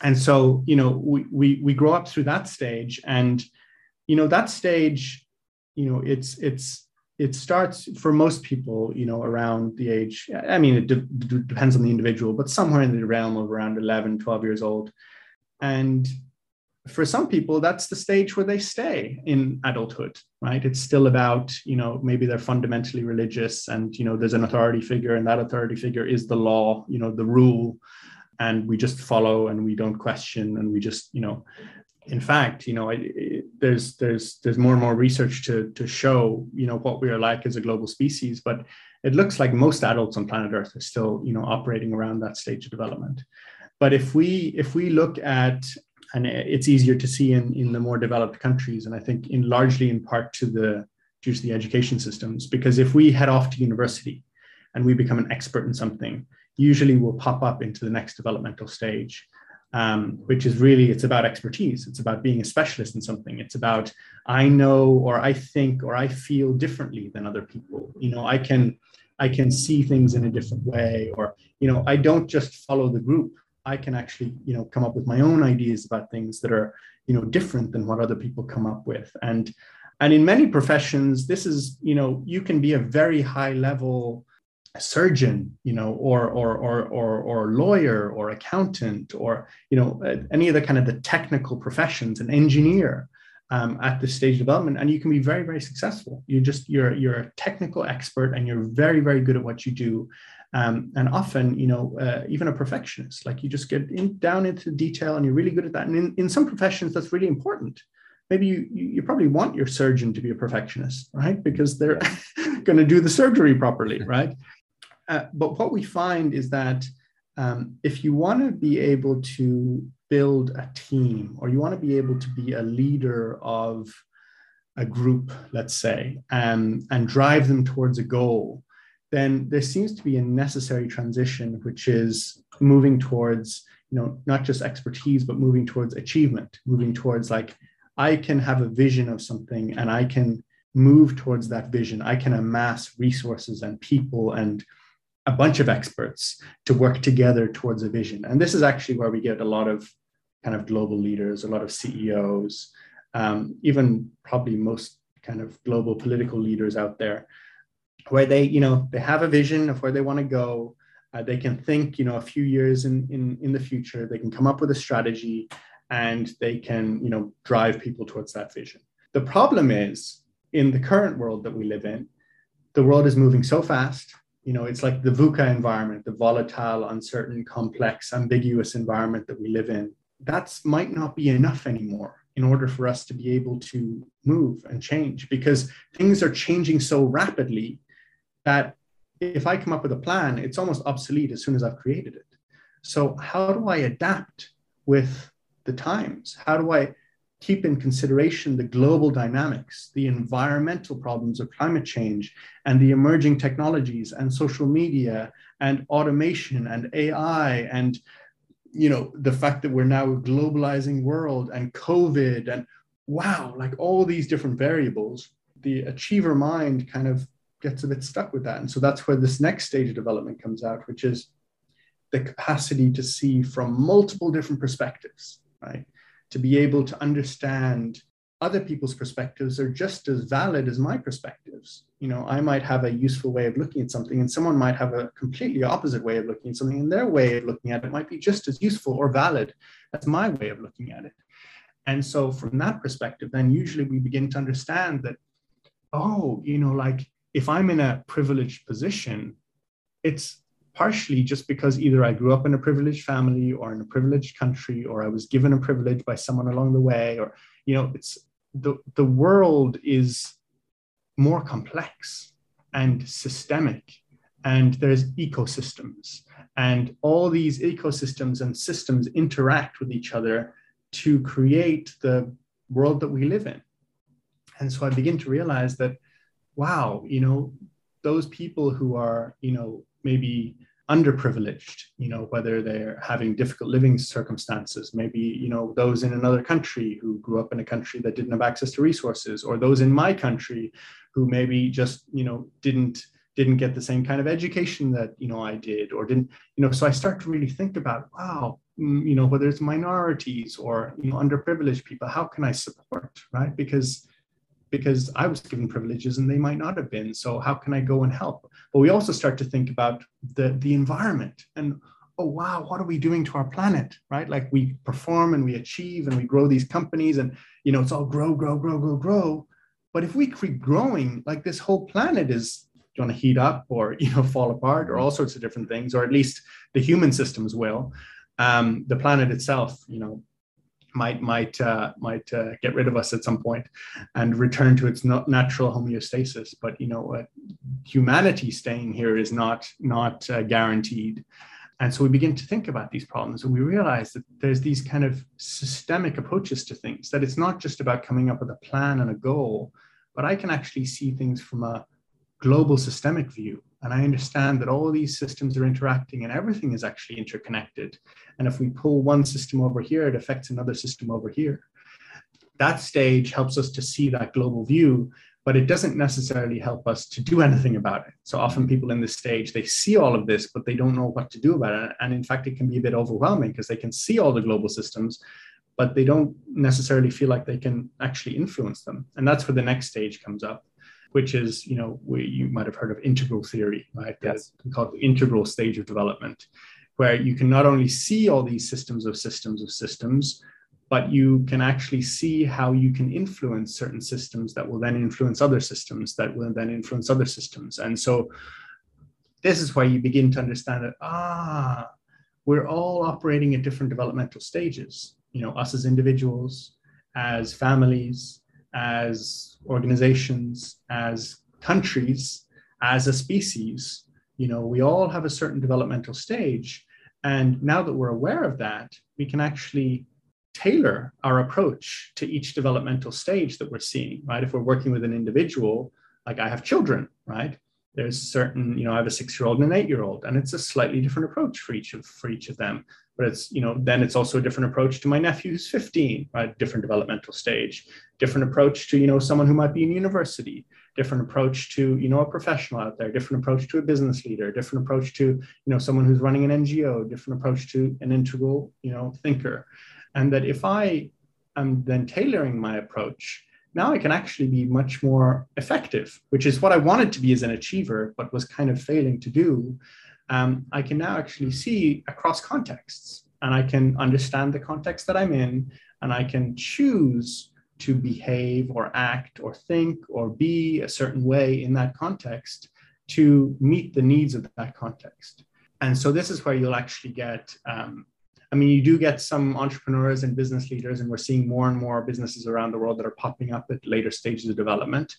And so you know we, we we grow up through that stage. And you know that stage you know it's it's it starts for most people you know around the age i mean it de- depends on the individual but somewhere in the realm of around 11 12 years old and for some people, that's the stage where they stay in adulthood, right? It's still about, you know, maybe they're fundamentally religious and, you know, there's an authority figure and that authority figure is the law, you know, the rule. And we just follow and we don't question and we just, you know, in fact, you know, I, there's there's there's more and more research to to show, you know, what we are like as a global species. But it looks like most adults on planet Earth are still, you know, operating around that stage of development. But if we if we look at and it's easier to see in, in the more developed countries, and I think in largely in part to the due to the education systems, because if we head off to university and we become an expert in something, usually we'll pop up into the next developmental stage. Um, which is really it's about expertise. It's about being a specialist in something. It's about i know or i think or i feel differently than other people. You know i can i can see things in a different way or you know i don't just follow the group. I can actually, you know, come up with my own ideas about things that are, you know, different than what other people come up with. And and in many professions, this is, you know, you can be a very high level surgeon, you know, or or or or, or lawyer or accountant or you know any of the kind of the technical professions, an engineer. Um, at this stage of development and you can be very very successful you just you're you're a technical expert and you're very very good at what you do um, and often, you know, uh, even a perfectionist, like you just get in, down into detail and you're really good at that. And in, in some professions, that's really important. Maybe you, you probably want your surgeon to be a perfectionist, right? Because they're going to do the surgery properly, right? Uh, but what we find is that um, if you want to be able to build a team or you want to be able to be a leader of a group, let's say, um, and drive them towards a goal, then there seems to be a necessary transition, which is moving towards, you know, not just expertise, but moving towards achievement, moving towards like, I can have a vision of something and I can move towards that vision. I can amass resources and people and a bunch of experts to work together towards a vision. And this is actually where we get a lot of kind of global leaders, a lot of CEOs, um, even probably most kind of global political leaders out there where they you know they have a vision of where they want to go. Uh, they can think you know a few years in, in in the future. They can come up with a strategy and they can you know drive people towards that vision. The problem is in the current world that we live in the world is moving so fast you know it's like the VUCA environment the volatile uncertain complex ambiguous environment that we live in that might not be enough anymore in order for us to be able to move and change because things are changing so rapidly that if I come up with a plan, it's almost obsolete as soon as I've created it. So, how do I adapt with the times? How do I keep in consideration the global dynamics, the environmental problems of climate change, and the emerging technologies and social media and automation and AI and you know the fact that we're now a globalizing world and COVID and wow, like all these different variables, the achiever mind kind of gets a bit stuck with that. And so that's where this next stage of development comes out, which is the capacity to see from multiple different perspectives, right? To be able to understand other people's perspectives are just as valid as my perspectives. You know, I might have a useful way of looking at something, and someone might have a completely opposite way of looking at something, and their way of looking at it might be just as useful or valid as my way of looking at it. And so, from that perspective, then usually we begin to understand that, oh, you know, like if I'm in a privileged position, it's partially just because either I grew up in a privileged family or in a privileged country, or I was given a privilege by someone along the way, or you know, it's the the world is more complex and systemic, and there's ecosystems, and all these ecosystems and systems interact with each other to create the world that we live in. And so I begin to realize that, wow, you know, those people who are, you know, maybe underprivileged you know whether they're having difficult living circumstances. Maybe you know those in another country who grew up in a country that didn't have access to resources or those in my country who maybe just you know didn't didn't get the same kind of education that you know I did or didn't you know. So I start to really think about wow mm, you know whether it's minorities or you know underprivileged people how can I support right? Because because I was given privileges and they might not have been. So how can I go and help? But we also start to think about the, the environment and oh wow, what are we doing to our planet? Right? Like we perform and we achieve and we grow these companies and you know it's all grow, grow, grow, grow, grow. But if we keep growing, like this whole planet is going to heat up or you know fall apart or all sorts of different things, or at least the human systems will. Um, the planet itself, you know, might might uh, might uh, get rid of us at some point and return to its natural homeostasis. But you know, uh, humanity staying here is not not uh, guaranteed. And so we begin to think about these problems, and we realize that there's these kind of systemic approaches to things. That it's not just about coming up with a plan and a goal, but I can actually see things from a global systemic view and I understand that all these systems are interacting and everything is actually interconnected. And if we pull one system over here, it affects another system over here. That stage helps us to see that global view, but it doesn't necessarily help us to do anything about it. So often people in this stage, they see all of this, but they don't know what to do about it. And in fact, it can be a bit overwhelming because they can see all the global systems, but they don't necessarily feel like they can actually influence them. And that's where the next stage comes up which is, you know, we, you might have heard of integral theory, right? Yes. We call it the integral stage of development, where you can not only see all these systems of systems of systems, but you can actually see how you can influence certain systems that will then influence other systems that will then influence other systems. And so this is where you begin to understand that, ah, we're all operating at different developmental stages. You know, us as individuals, as families, as organizations, as countries, as a species. You know, we all have a certain developmental stage. And now that we're aware of that, we can actually tailor our approach to each developmental stage that we're seeing, right? If we're working with an individual, like I have children, right? There's certain, you know, I have a six-year-old and an eight-year-old, and it's a slightly different approach for each of for each of them but it's you know then it's also a different approach to my nephew who's 15 right different developmental stage different approach to you know someone who might be in university different approach to you know a professional out there different approach to a business leader different approach to you know someone who's running an ngo different approach to an integral you know thinker. And that if i am then tailoring my approach now i can actually be much more effective which is what i wanted to be as an achiever but was kind of failing to do um, I can now actually see across contexts and I can understand the context that I'm in and I can choose to behave or act or think or be a certain way in that context to meet the needs of that context. And so this is where you'll actually get, um, I mean, you do get some entrepreneurs and business leaders, and we're seeing more and more businesses around the world that are popping up at later stages of development.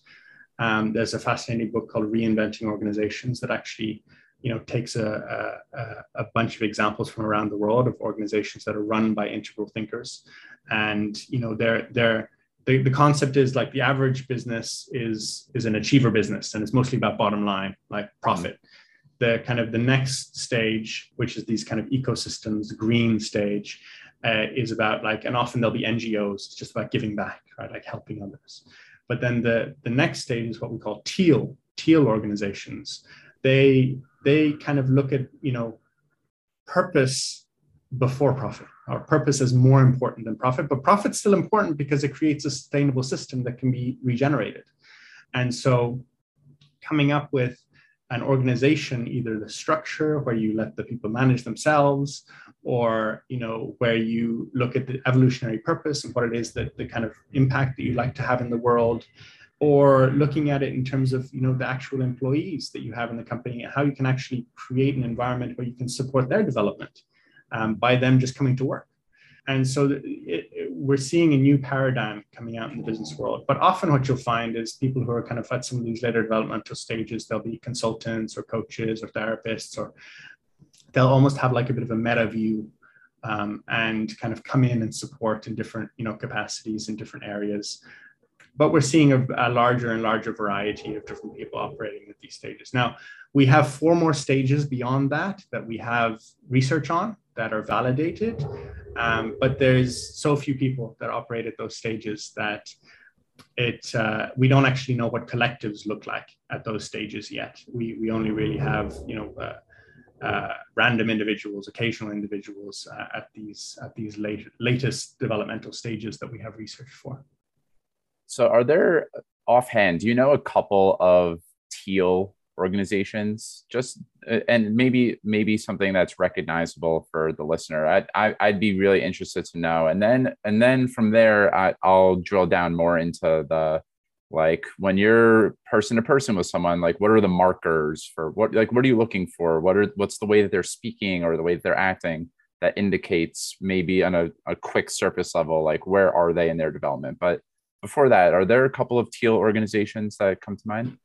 Um, there's a fascinating book called Reinventing Organizations that actually you know takes a, a, a, bunch of examples from around the world of organizations that are run by integral thinkers and you know they're they're the, the concept is like the average business is is an achiever business and it's mostly about bottom line like profit the kind of the next stage which is these kind of ecosystems green stage uh, is about like, and often there'll be NGOs, it's just about giving back, right? Like helping others. But then the, the next stage is what we call teal, teal organizations. They, they kind of look at, you know, purpose before profit. Our purpose is more important than profit, but profit's still important because it creates a sustainable system that can be regenerated. And so coming up with an organization, either the structure where you let the people manage themselves, or you know where you look at the evolutionary purpose and what it is that the kind of impact that you'd like to have in the world, or looking at it in terms of you know the actual employees that you have in the company and how you can actually create an environment where you can support their development um, by them just coming to work. And so it, it, we're seeing a new paradigm coming out in the business world. But often what you'll find is people who are kind of at some of these later developmental stages, they'll be consultants or coaches or therapists, or they'll almost have like a bit of a meta view um, and kind of come in and support in different you know capacities in different areas but we're seeing a, a, larger and larger variety of different people operating at these stages now we have four more stages beyond that that we have research on that are validated um, but there's so few people that operate at those stages that it uh, we don't actually know what collectives look like at those stages yet. We we only really have you know uh, uh, random individuals, occasional individuals uh, at these at these late, latest developmental stages that we have research for. So, are there offhand? Do you know a couple of teal organizations? Just uh, and maybe maybe something that's recognizable for the listener. I'd, I, would i would be really interested to know. And then and then from there I, i'll drill down more into the like when you're person to person with someone like what are the markers for what like what are you looking for? What are what's the way that they're speaking or the way that they're acting that indicates maybe on a, a quick surface level like where are they in their development? But before that are there a couple of teal organizations that come to mind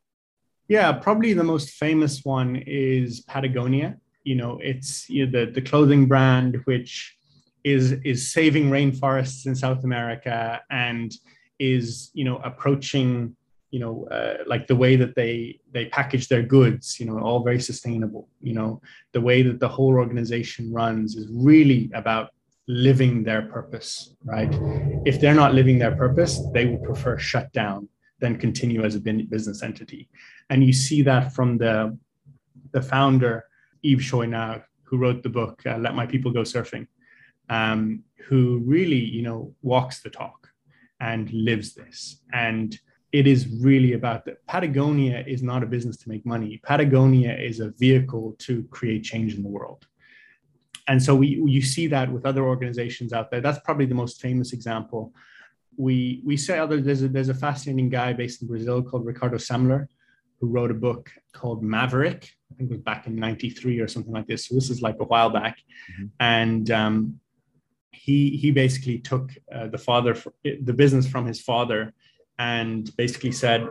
yeah, probably the most famous one is Patagonia. You know, it's you know, the the clothing brand which is is saving rainforests in South America and is you know approaching you know uh, like the way that they they package their goods you know all very sustainable you know the way that the whole organization runs is really about living their purpose right if they're not living their purpose they will prefer shut down than continue as a business entity and you see that from the, the founder, Yves Chouinard, who wrote the book, uh, Let My People Go Surfing, um, who really, you know, walks the talk and lives this. And it is really about that. Patagonia is not a business to make money. Patagonia is a vehicle to create change in the world. And so we you see that with other organizations out there. That's probably the most famous example. We we say other there's a, there's a fascinating guy based in Brazil called Ricardo Semler, who wrote a book called Maverick. I think it was back in 93 or something like this. So this is like a while back. Mm-hmm. And um, he, he basically took uh, the father, the business from his father and basically said,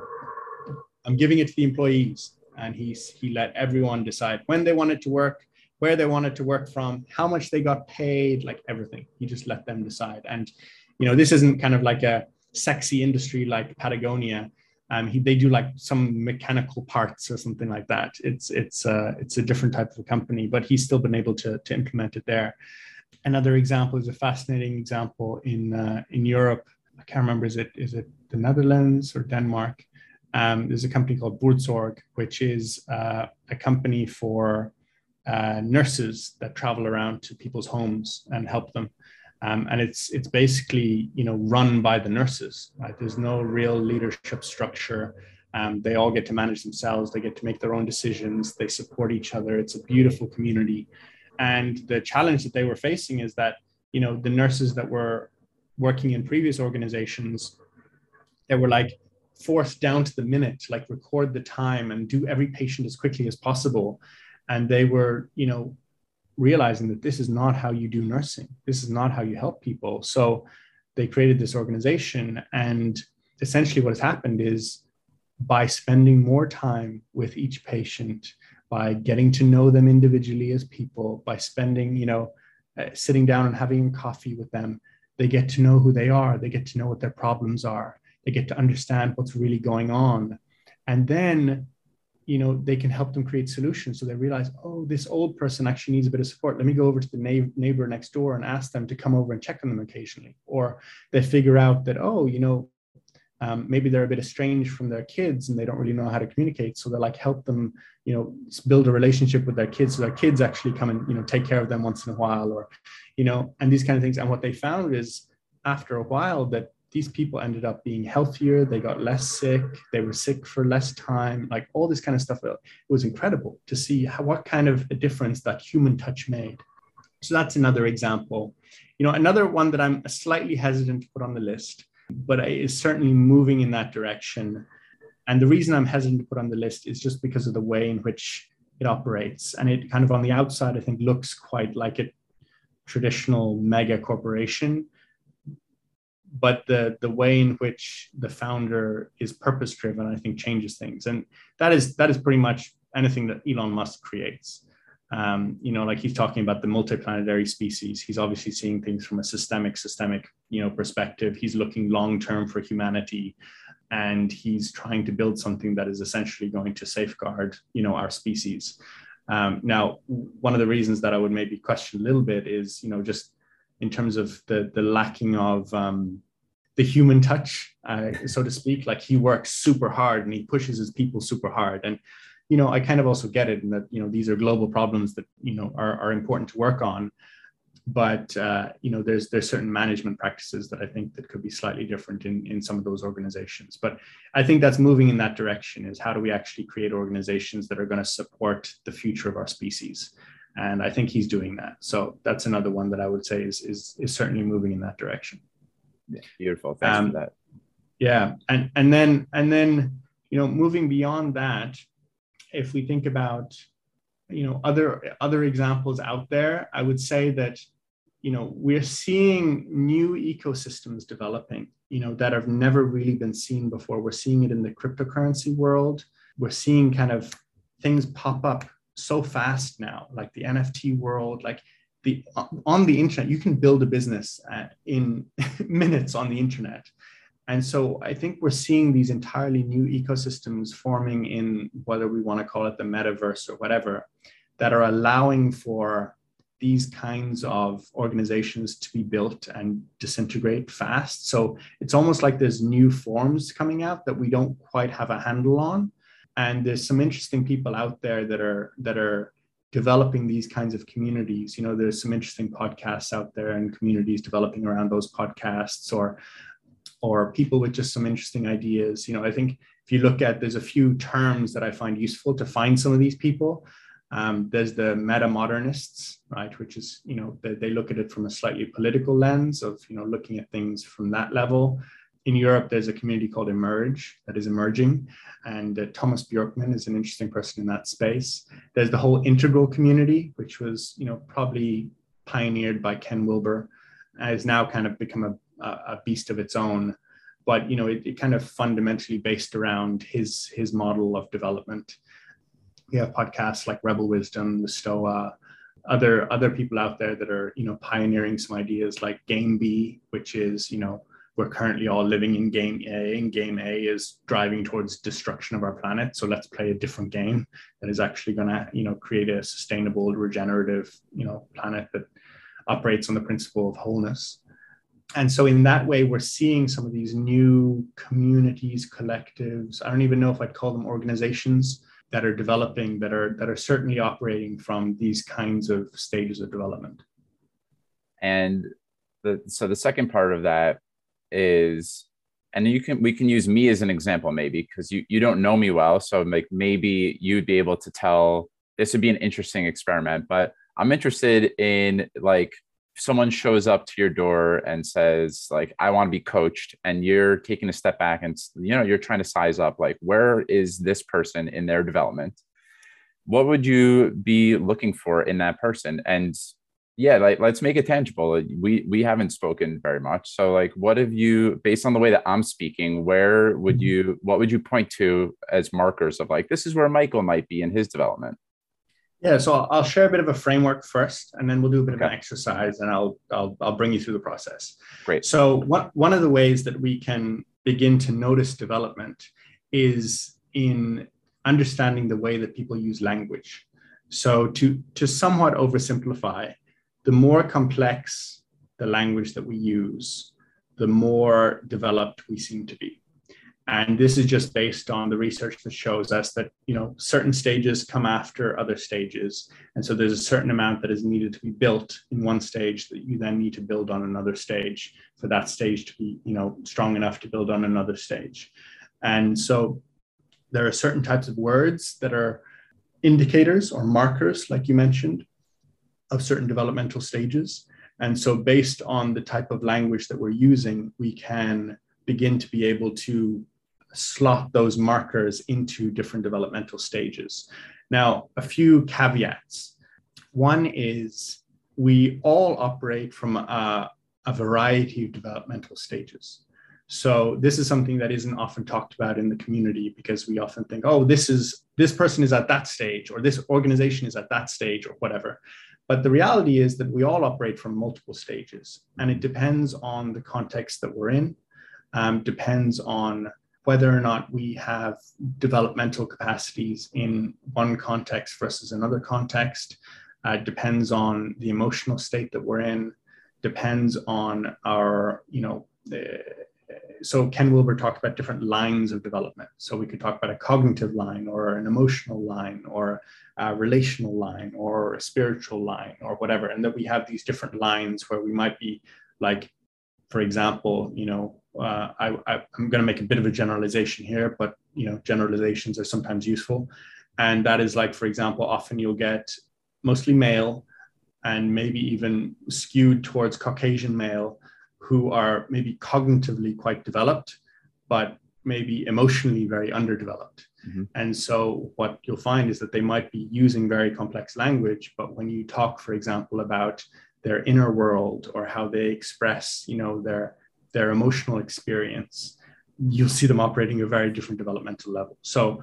I'm giving it to the employees. And he's, he let everyone decide when they wanted to work, where they wanted to work from, how much they got paid, like everything. He just let them decide. And, you know, this isn't kind of like a sexy industry like Patagonia um, he, they do like some mechanical parts or something like that. It's it's uh, it's a different type of company, but he's still been able to to implement it there. Another example is a fascinating example in uh, in Europe. I can't remember is it is it the Netherlands or Denmark? Um, there's a company called Buurtzorg, which is uh, a company for uh, nurses that travel around to people's homes and help them. Um, and it's it's basically you know run by the nurses. Right? There's no real leadership structure. Um, they all get to manage themselves. They get to make their own decisions. They support each other. It's a beautiful community. And the challenge that they were facing is that you know the nurses that were working in previous organizations, they were like forced down to the minute, like record the time and do every patient as quickly as possible. And they were you know realizing that this is not how you do nursing. This is not how you help people. So they created this organization. And essentially, what has happened is by spending more time with each patient, by getting to know them individually as people, by spending, you know, uh, sitting down and having coffee with them, they get to know who they are. They get to know what their problems are. They get to understand what's really going on. And then you know they can help them create solutions. So they realize oh this old person actually needs a bit of support. Let me go over to the na- neighbor next door and ask them to come over and check on them occasionally. Or they figure out that oh you know um, maybe they're a bit estranged from their kids and they don't really know how to communicate. So they like help them you know build a relationship with their kids. So their kids actually come and you know take care of them once in a while or you know and these kind of things. And what they found is after a while that these people ended up being healthier they got less sick they were sick for less time like all this kind of stuff. It was incredible to see how, what kind of a difference that human touch made. So that's another example. You know another one that i'm slightly hesitant to put on the list but is certainly moving in that direction. And the reason i'm hesitant to put on the list is just because of the way in which it operates. And it kind of on the outside i think looks quite like a traditional mega corporation but the the way in which the founder is purpose driven i think changes things. And that is that is pretty much anything that elon musk creates. Um, you know like he's talking about the multiplanetary species. He's obviously seeing things from a systemic systemic you know perspective. He's looking long term for humanity and he's trying to build something that is essentially going to safeguard you know our species. Um, now one of the reasons that i would maybe question a little bit is you know just in terms of the the lacking of um, the human touch, uh, so to speak. Like he works super hard and he pushes his people super hard. And you know, I kind of also get it in that you know these are global problems that you know are, are important to work on. But uh, you know, there's there's certain management practices that I think that could be slightly different in in some of those organizations. But I think that's moving in that direction. Is how do we actually create organizations that are going to support the future of our species? And I think he's doing that. So that's another one that I would say is is is certainly moving in that direction. Yeah, beautiful. Thanks um, for that. Yeah, and and then and then you know moving beyond that, if we think about you know other other examples out there, I would say that you know we're seeing new ecosystems developing you know that have never really been seen before. We're seeing it in the cryptocurrency world. We're seeing kind of things pop up so fast now, like the NFT world, like the on the internet, you can build a business uh, in minutes on the internet. And so I think we're seeing these entirely new ecosystems forming in whether we want to call it the metaverse or whatever, that are allowing for these kinds of organizations to be built and disintegrate fast. So it's almost like there's new forms coming out that we don't quite have a handle on and there's some interesting people out there that are that are developing these kinds of communities. You know there's some interesting podcasts out there and communities developing around those podcasts or or people with just some interesting ideas. You know i think if you look at there's a few terms that i find useful to find some of these people. Um, there's the meta modernists right which is you know they, they look at it from a slightly political lens of you know looking at things from that level in Europe, there's a community called Emerge that is emerging, and uh, Thomas Bjorkman is an interesting person in that space. There's the whole integral community, which was, you know, probably pioneered by Ken Wilber, has now kind of become a, a beast of its own. But you know, it, it kind of fundamentally based around his his model of development. We have podcasts like Rebel Wisdom, the Stoa, other other people out there that are you know pioneering some ideas like Game B, which is you know we're currently all living in game A, and game A is driving towards destruction of our planet. So let's play a different game that is actually going to, you know, create a sustainable, regenerative, you know, planet that operates on the principle of wholeness. And so in that way, we're seeing some of these new communities, collectives. I don't even know if I'd call them organizations that are developing, that are that are certainly operating from these kinds of stages of development. And the, so the second part of that is and you can we can use me as an example maybe because you you don't know me well. So like maybe you'd be able to tell this would be an interesting experiment but i'm interested in like someone shows up to your door and says like i want to be coached and you're taking a step back and you know you're trying to size up like where is this person in their development? What would you be looking for in that person? And yeah like let's make it tangible we we haven't spoken very much so like what have you based on the way that i'm speaking where would mm-hmm. you what would you point to as markers of like this is where michael might be in his development yeah so i'll share a bit of a framework first and then we'll do a bit okay. of an exercise and I'll, I'll i'll bring you through the process great so one, one of the ways that we can begin to notice development is in understanding the way that people use language. So to to somewhat oversimplify, the more complex the language that we use, the more developed we seem to be. And this is just based on the research that shows us that you know certain stages come after other stages. And so there's a certain amount that is needed to be built in one stage that you then need to build on another stage for that stage to be you know strong enough to build on another stage. And so there are certain types of words that are indicators or markers like you mentioned of certain developmental stages and so based on the type of language that we're using we can begin to be able to slot those markers into different developmental stages. Now, a few caveats. One is we all operate from a, a variety of developmental stages. So this is something that isn't often talked about in the community because we often think, oh, this is this person is at that stage, or this organization is at that stage, or whatever. But the reality is that we all operate from multiple stages, and it depends on the context that we're in, um, depends on whether or not we have developmental capacities in one context versus another context uh, depends on the emotional state that we're in depends on our you know so ken wilber talked about different lines of development. So we could talk about a cognitive line or an emotional line or a relational line or a spiritual line or whatever. And that we have these different lines where we might be like for example you know uh, I, I, am going to make a bit of a generalization here, but you know, generalizations are sometimes useful. And that is like, for example, often you'll get mostly male and maybe even skewed towards Caucasian male who are maybe cognitively quite developed, but maybe emotionally very underdeveloped. Mm-hmm. And so what you'll find is that they might be using very complex language, but when you talk, for example, about their inner world or how they express, you know, their their emotional experience, you'll see them operating at a very different developmental level. So,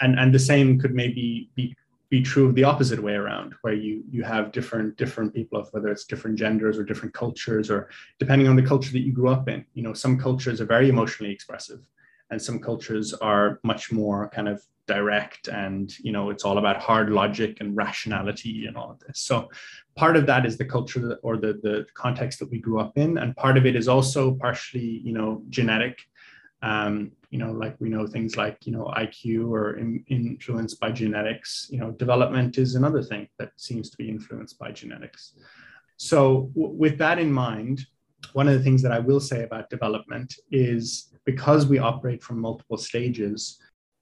and and the same could maybe be be true of the opposite way around, where you you have different different people of whether it's different genders or different cultures, or depending on the culture that you grew up in. You know, some cultures are very emotionally expressive, and some cultures are much more kind of direct and you know it's all about hard logic and rationality and all of this. So part of that is the culture or the, the context that we grew up in. And part of it is also partially you know genetic. Um, you know like we know things like you know iq or in, influenced by genetics you know development is another thing that seems to be influenced by genetics. So w- with that in mind one of the things that i will say about development is because we operate from multiple stages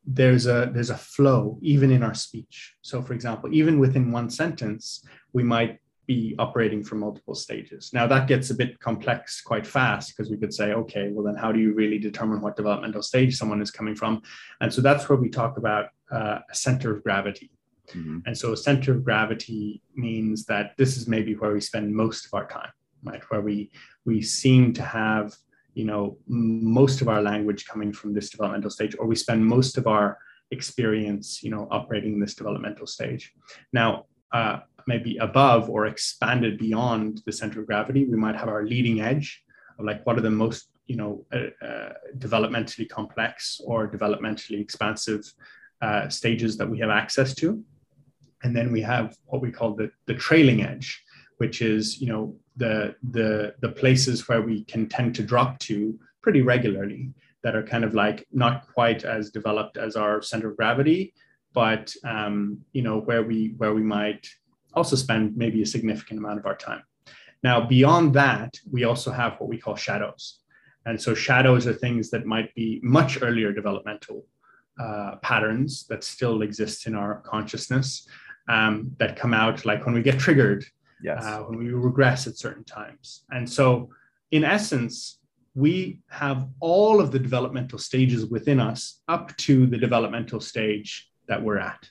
there's a there's a flow even in our speech. So for example even within one sentence we might be operating from multiple stages. Now that gets a bit complex quite fast because we could say okay well then how do you really determine what developmental stage someone is coming from? And so that's where we talk about uh, a center of gravity. Mm-hmm. and so a center of gravity means that this is maybe where we spend most of our time right? Where we we seem to have you know most of our language coming from this developmental stage or we spend most of our experience you know operating in this developmental stage. Now uh, maybe above or expanded beyond the center of gravity we might have our leading edge of like what are the most you know uh, uh, developmentally complex or developmentally expansive uh, stages that we have access to. And then we have what we call the, the trailing edge which is you know the the the places where we can tend to drop to pretty regularly that are kind of like not quite as developed as our center of gravity but um, you know where we where we might also spend maybe a significant amount of our time now beyond that we also have what we call shadows and so shadows are things that might be much earlier developmental uh, patterns that still exist in our consciousness um, that come out like when we get triggered yes. uh, when we regress at certain times. And so, in essence, we have all of the developmental stages within us up to the developmental stage that we're at.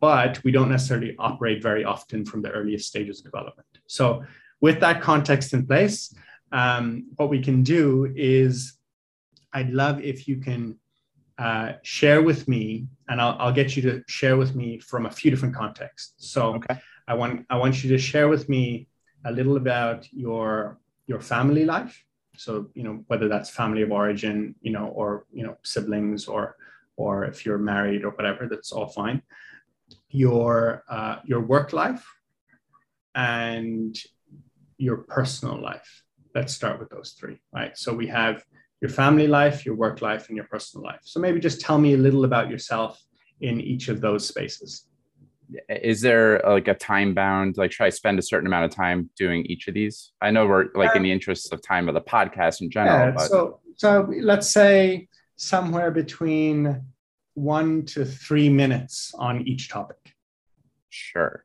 But we don't necessarily operate very often from the earliest stages of development. So, with that context in place, um, what we can do is I'd love if you can uh, share with me, and I'll, I'll, get you to share with me from a few different contexts. So, okay. I want I want you to share with me a little about your your family life. So you know whether that's family of origin, you know, or you know siblings or or if you're married or whatever, that's all fine. Your uh, your work life and your personal life. Let's start with those three, right? So we have your family life, your work life, and your personal life. So maybe just tell me a little about yourself in each of those spaces. Is there like a time bound? Like, should I spend a certain amount of time doing each of these? I know we're like in the interest of time of the podcast in general. Yeah, but... So, so let's say somewhere between one to three minutes on each topic. Sure.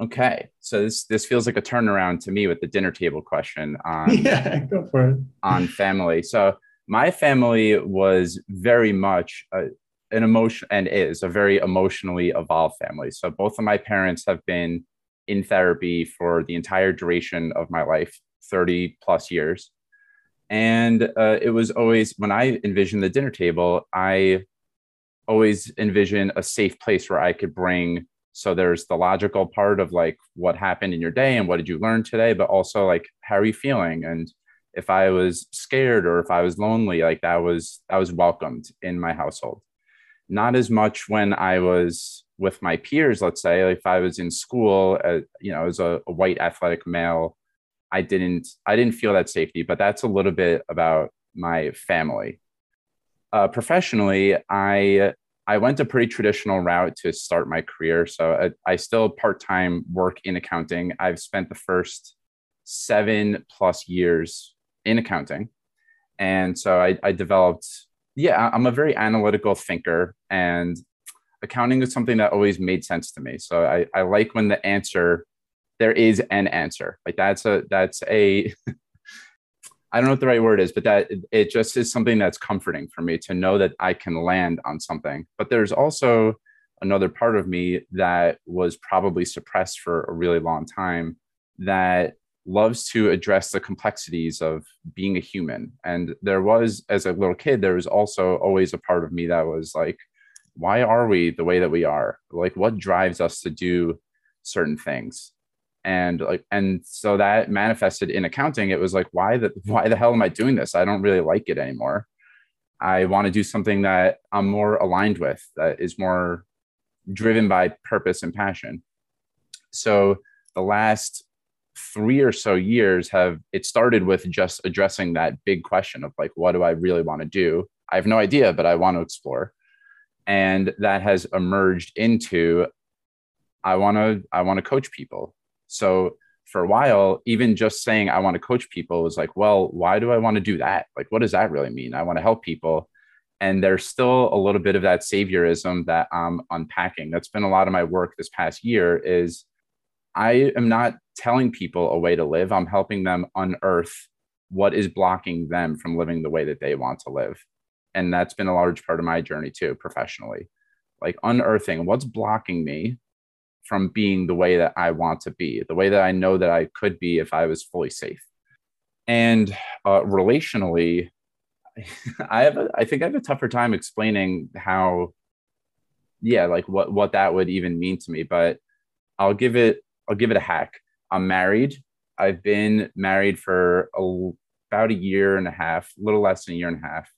Okay, so this this feels like a turnaround to me with the dinner table question on yeah, go for it on family. So my family was very much a, an emotion and is a very emotionally evolved family. So both of my parents have been in therapy for the entire duration of my life, thirty plus years, and uh, it was always when I envisioned the dinner table, I always envision a safe place where I could bring so there's the logical part of like what happened in your day and what did you learn today, but also like how are you feeling? And if I was scared or if I was lonely, like that was that was welcomed in my household. Not as much when I was with my peers, let's say, if I was in school, uh, you know, as a, a white athletic male, I didn't I didn't feel that safety. But that's a little bit about my family. Uh, professionally, I I went a pretty traditional route to start my career. So I, I still part time work in accounting. I've spent the first seven plus years in accounting. And so I, I developed, yeah, I'm a very analytical thinker, and accounting is something that always made sense to me. So I, I like when the answer, there is an answer. Like that's a, that's a, I don't know what the right word is, but that it just is something that's comforting for me to know that I can land on something. But there's also another part of me that was probably suppressed for a really long time that loves to address the complexities of being a human. And there was, as a little kid, there was also always a part of me that was like, why are we the way that we are? Like, what drives us to do certain things? And like and so that manifested in accounting. It was like why the why the hell am i doing this? I don't really like it anymore. I want to do something that i'm more aligned with that is more driven by purpose and passion. So the last three or so years have it started with just addressing that big question of like what do i really want to do? I have no idea but i want to explore. And that has emerged into i want to i want to coach people so for a while, even just saying I want to coach people was like, well, why do I want to do that? Like, what does that really mean? I want to help people. And there's still a little bit of that saviorism that I'm unpacking. That's been a lot of my work this past year is I am not telling people a way to live. I'm helping them unearth what is blocking them from living the way that they want to live. And that's been a large part of my journey too, professionally. Like unearthing what's blocking me from being the way that I want to be, the way that I know that I could be if I was fully safe. And uh, relationally, I have, a, I think I have a tougher time explaining how, yeah, like what what that would even mean to me. But I'll give it, I'll give it a hack. I'm married. I've been married for a, about a year and a half, a little less than a year and a half.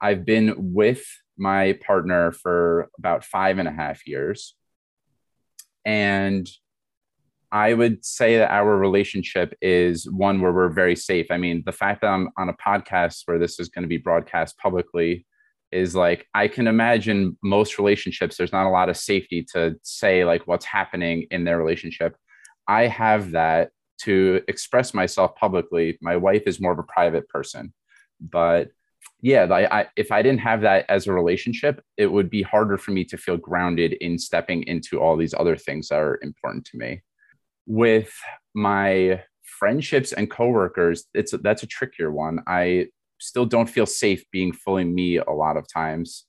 I've been with my partner for about five and a half years and I would say that our relationship is one where we're very safe. I mean, the fact that I'm on a podcast where this is going to be broadcast publicly is like I can imagine most relationships there's not a lot of safety to say like what's happening in their relationship. I have that to express myself publicly. My wife is more of a private person, but yeah, I, I, if I didn't have that as a relationship, it would be harder for me to feel grounded in stepping into all these other things that are important to me. With my friendships and coworkers, it's that's a trickier one. I still don't feel safe being fully me a lot of times.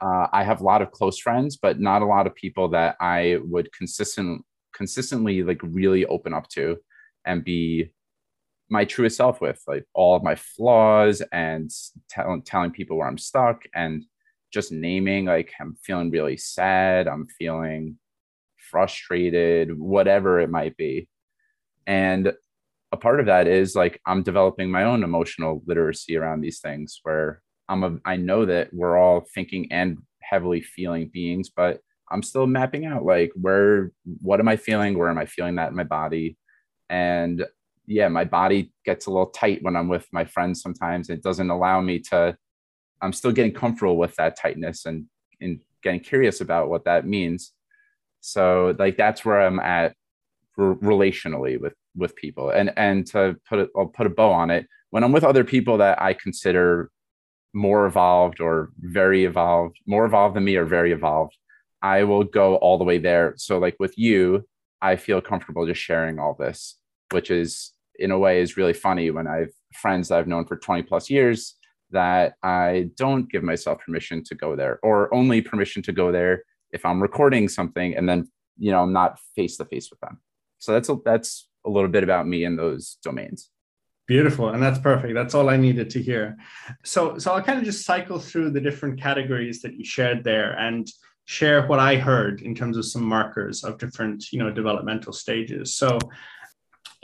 Uh, I have a lot of close friends, but not a lot of people that I would consistent consistently like really open up to and be my truest self with like all of my flaws and tell, telling people where i'm stuck and just naming like i'm feeling really sad i'm feeling frustrated whatever it might be and a part of that is like i'm developing my own emotional literacy around these things where I'm a I know that we're all thinking and heavily feeling beings, but I'm still mapping out like where what am I feeling? Where am I feeling that in my body? And yeah, my body gets a little tight when I'm with my friends sometimes. It doesn't allow me to I'm still getting comfortable with that tightness and and getting curious about what that means. So like that's where I'm at relationally with with people. And and to put it I'll put a bow on it. When I'm with other people that I consider more evolved or very evolved, more evolved than me or very evolved, I will go all the way there. So like with you, I feel comfortable just sharing all this, which is in a way is really funny when I've friends that I've known for 20 plus years that I don't give myself permission to go there or only permission to go there if I'm recording something and then you know I'm not face to face with them. So that's a, that's a little bit about me in those domains. Beautiful, and that's perfect. That's all I needed to hear. So, so I'll kind of just cycle through the different categories that you shared there and share what I heard in terms of some markers of different, you know, developmental stages. So,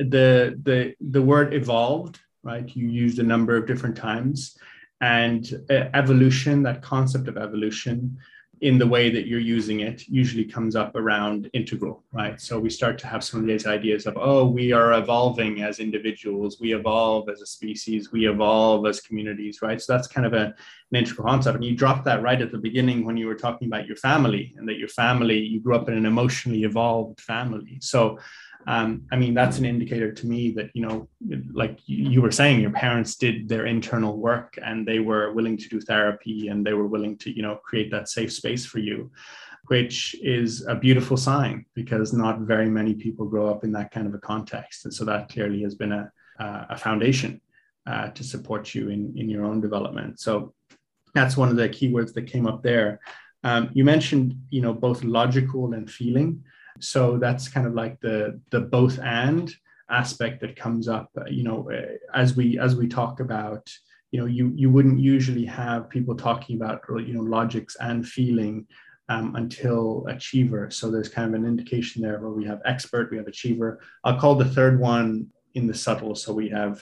the the the word evolved, right? You used a number of different times, and uh, evolution, that concept of evolution, in the way that you're using it usually comes up around integral, right? So we start to have some of these ideas of, oh, we are evolving as individuals, we evolve as a species, we evolve as communities, right? So that's kind of a, an integral concept. And you dropped that right at the beginning when you were talking about your family and that your family, you grew up in an emotionally evolved family. So um, I mean, that's an indicator to me that, you know, like you were saying, your parents did their internal work and they were willing to do therapy and they were willing to, you know, create that safe space for you, which is a beautiful sign because not very many people grow up in that kind of a context. And so that clearly has been a, a foundation uh, to support you in, in your own development. So that's one of the keywords that came up there. Um, you mentioned, you know, both logical and feeling. So that's kind of like the the both and aspect that comes up. Uh, you know, uh, as we as we talk about, you know, you you wouldn't usually have people talking about you know logics and feeling um, until achiever. So there's kind of an indication there where we have expert, we have achiever. I'll call the third one in the subtle. So we have,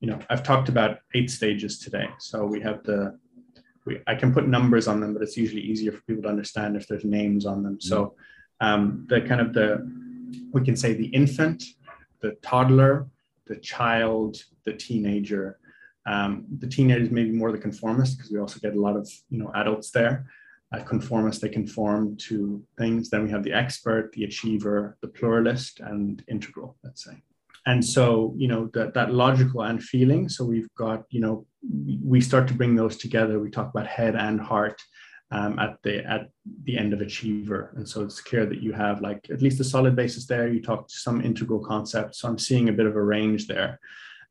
you know, I've talked about eight stages today. So we have the we, I can put numbers on them, but it's usually easier for people to understand if there's names on them. So um, the kind of the we can say the infant, the toddler, the child, the teenager. Um, the teenagers maybe more the conformist because we also get a lot of you know adults there. Uh, conformist, they conform to things. Then we have the expert, the achiever, the pluralist, and integral. Let's say. And so, you know, that, that logical and feeling. So we've got, you know, we start to bring those together. We talk about head and heart um, at the at the end of achiever. And so it's clear that you have like at least a solid basis there. You talked some integral concepts so i'm seeing a bit of a range there.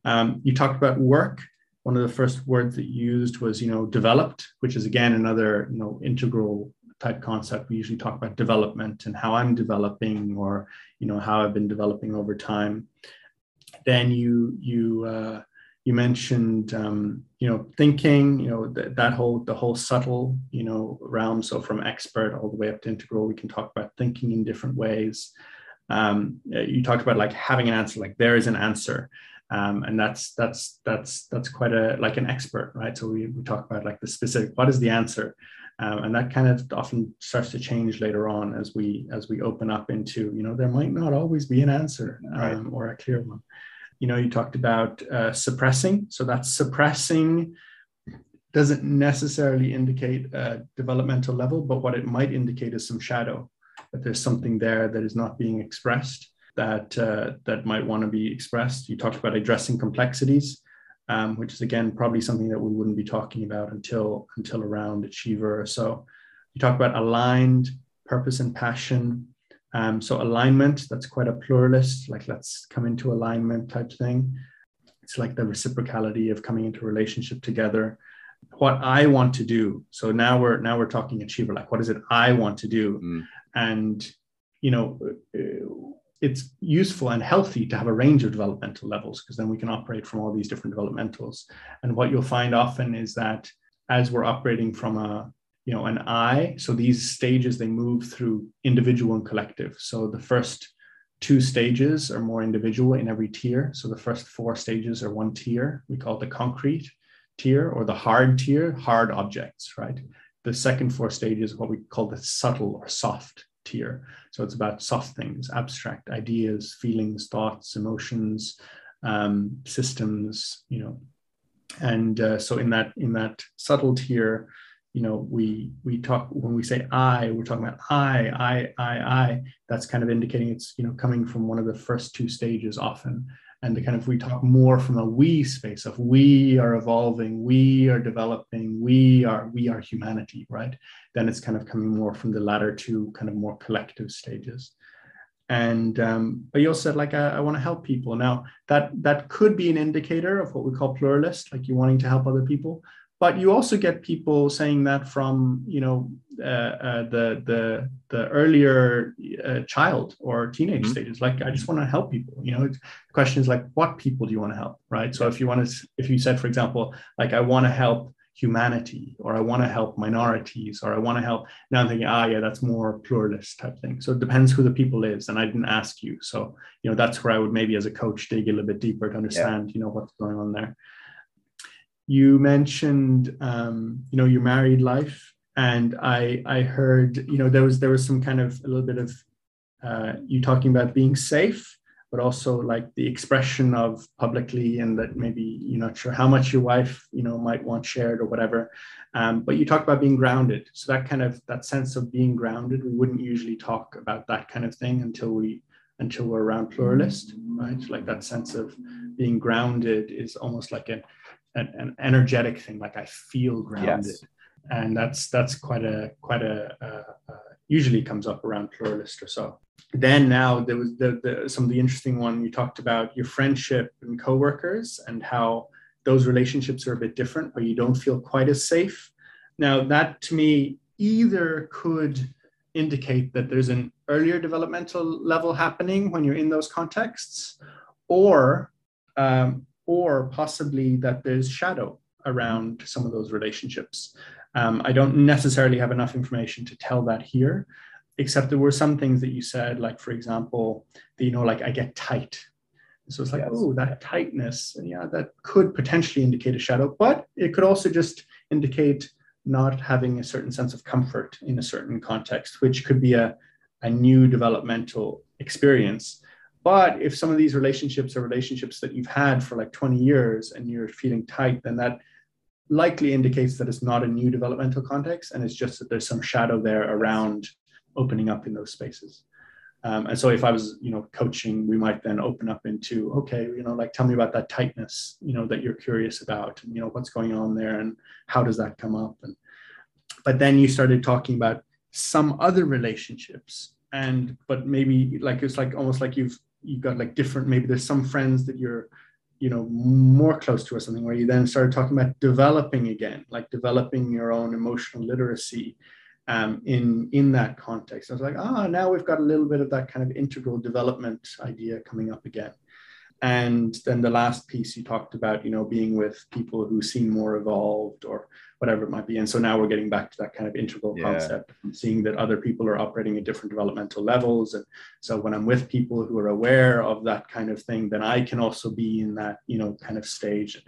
Um, you talked about work. One of the first words that you used was you know developed which is again another you know integral type concept. We usually talk about development and how i'm developing or you know how i've been developing over time. Then you you uh, you mentioned um, you know thinking you know th- that whole the whole subtle you know realm. So from expert all the way up to integral we can talk about thinking in different ways. Um, you talked about like having an answer like there is an answer. Um, and that's that's that's that's quite a like an expert right? So we, we talk about like the specific what is the answer? Um, and that kind of often starts to change later on as we as we open up into you know there might not always be an answer right. Um, or a clear one you know, you talked about uh, suppressing. So that's suppressing doesn't necessarily indicate a developmental level, but what it might indicate is some shadow, that there's something there that is not being expressed that uh, that might want to be expressed. You talked about addressing complexities, um, which is again probably something that we wouldn't be talking about until until around achiever or so. You talk about aligned purpose and passion, um, so alignment, that's quite a pluralist, like let's come into alignment type thing. It's like the reciprocality of coming into relationship together. What I want to do. So now we're now we're talking achiever, like what is it I want to do? Mm. And you know, uh, it's useful and healthy to have a range of developmental levels because then we can operate from all these different developmentals. And what you'll find often is that as we're operating from a you know an I. So these stages they move through individual and collective. So the first two stages are more individual in every tier. So the first four stages are one tier. We call it the concrete tier or the hard tier, hard objects, right? The second four stages, what we call the subtle or soft tier. So it's about soft things, abstract ideas, feelings, thoughts, emotions, um, systems, you know. And uh, so in that in that subtle tier, you know, we we talk when we say I, we're talking about I, I, I, I. That's kind of indicating it's you know coming from one of the first two stages often. And the kind of we talk more from a we space of we are evolving we are developing we are we are humanity right? Then it's kind of coming more from the latter two kind of more collective stages. And um, but you also said like i, I want to help people. Now that that could be an indicator of what we call pluralist like you wanting to help other people but you also get people saying that from you know uh, uh, the the the earlier uh, child or teenage mm-hmm. stages. Like i just want to help people you know? The question is like what people do you want to help right? So if you want to if you said for example like i want to help humanity or i want to help minorities or i want to help now i'm thinking ah yeah that's more pluralist type thing. So it depends who the people is and i didn't ask you. So you know that's where i would maybe as a coach dig a little bit deeper to understand yeah. you know what's going on there you mentioned um, you know your married life and i i heard you know there was there was some kind of a little bit of uh, you talking about being safe but also like the expression of publicly and that maybe you're not sure how much your wife you know might want shared or whatever. Um, but you talk about being grounded. So that kind of that sense of being grounded we wouldn't usually talk about that kind of thing until we until we're around pluralist right? Like that sense of being grounded is almost like a an, an energetic thing like i feel grounded. Yes. and that's that's quite a quite a uh, uh, usually comes up around pluralist or so. Then now there was the, the, some of the interesting one you talked about your friendship and coworkers and how those relationships are a bit different or you don't feel quite as safe. Now that to me either could indicate that there's an earlier developmental level happening when you're in those contexts or um, or possibly that there's shadow around some of those relationships. Um, I don't necessarily have enough information to tell that here, except there were some things that you said, like for example, the, you know, like I get tight. So it's like, yes. oh, that tightness, and yeah, that could potentially indicate a shadow, but it could also just indicate not having a certain sense of comfort in a certain context, which could be a, a new developmental experience but if some of these relationships are relationships that you've had for like 20 years and you're feeling tight, then that likely indicates that it's not a new developmental context and it's just that there's some shadow there around opening up in those spaces. Um, and so if I was, you know, coaching, we might then open up into, okay, you know, like tell me about that tightness, you know, that you're curious about, and you know, what's going on there and how does that come up? And but then you started talking about some other relationships and but maybe like it's like almost like you've you've got like different maybe there's some friends that you're you know more close to or something where you then started talking about developing again like developing your own emotional literacy um, in in that context. I was like ah oh, now we've got a little bit of that kind of integral development idea coming up again. And then the last piece you talked about you know being with people who seem more evolved or whatever it might be. And so now we're getting back to that kind of integral yeah. concept seeing that other people are operating at different developmental levels. And so when i'm with people who are aware of that kind of thing then i can also be in that you know kind of stage.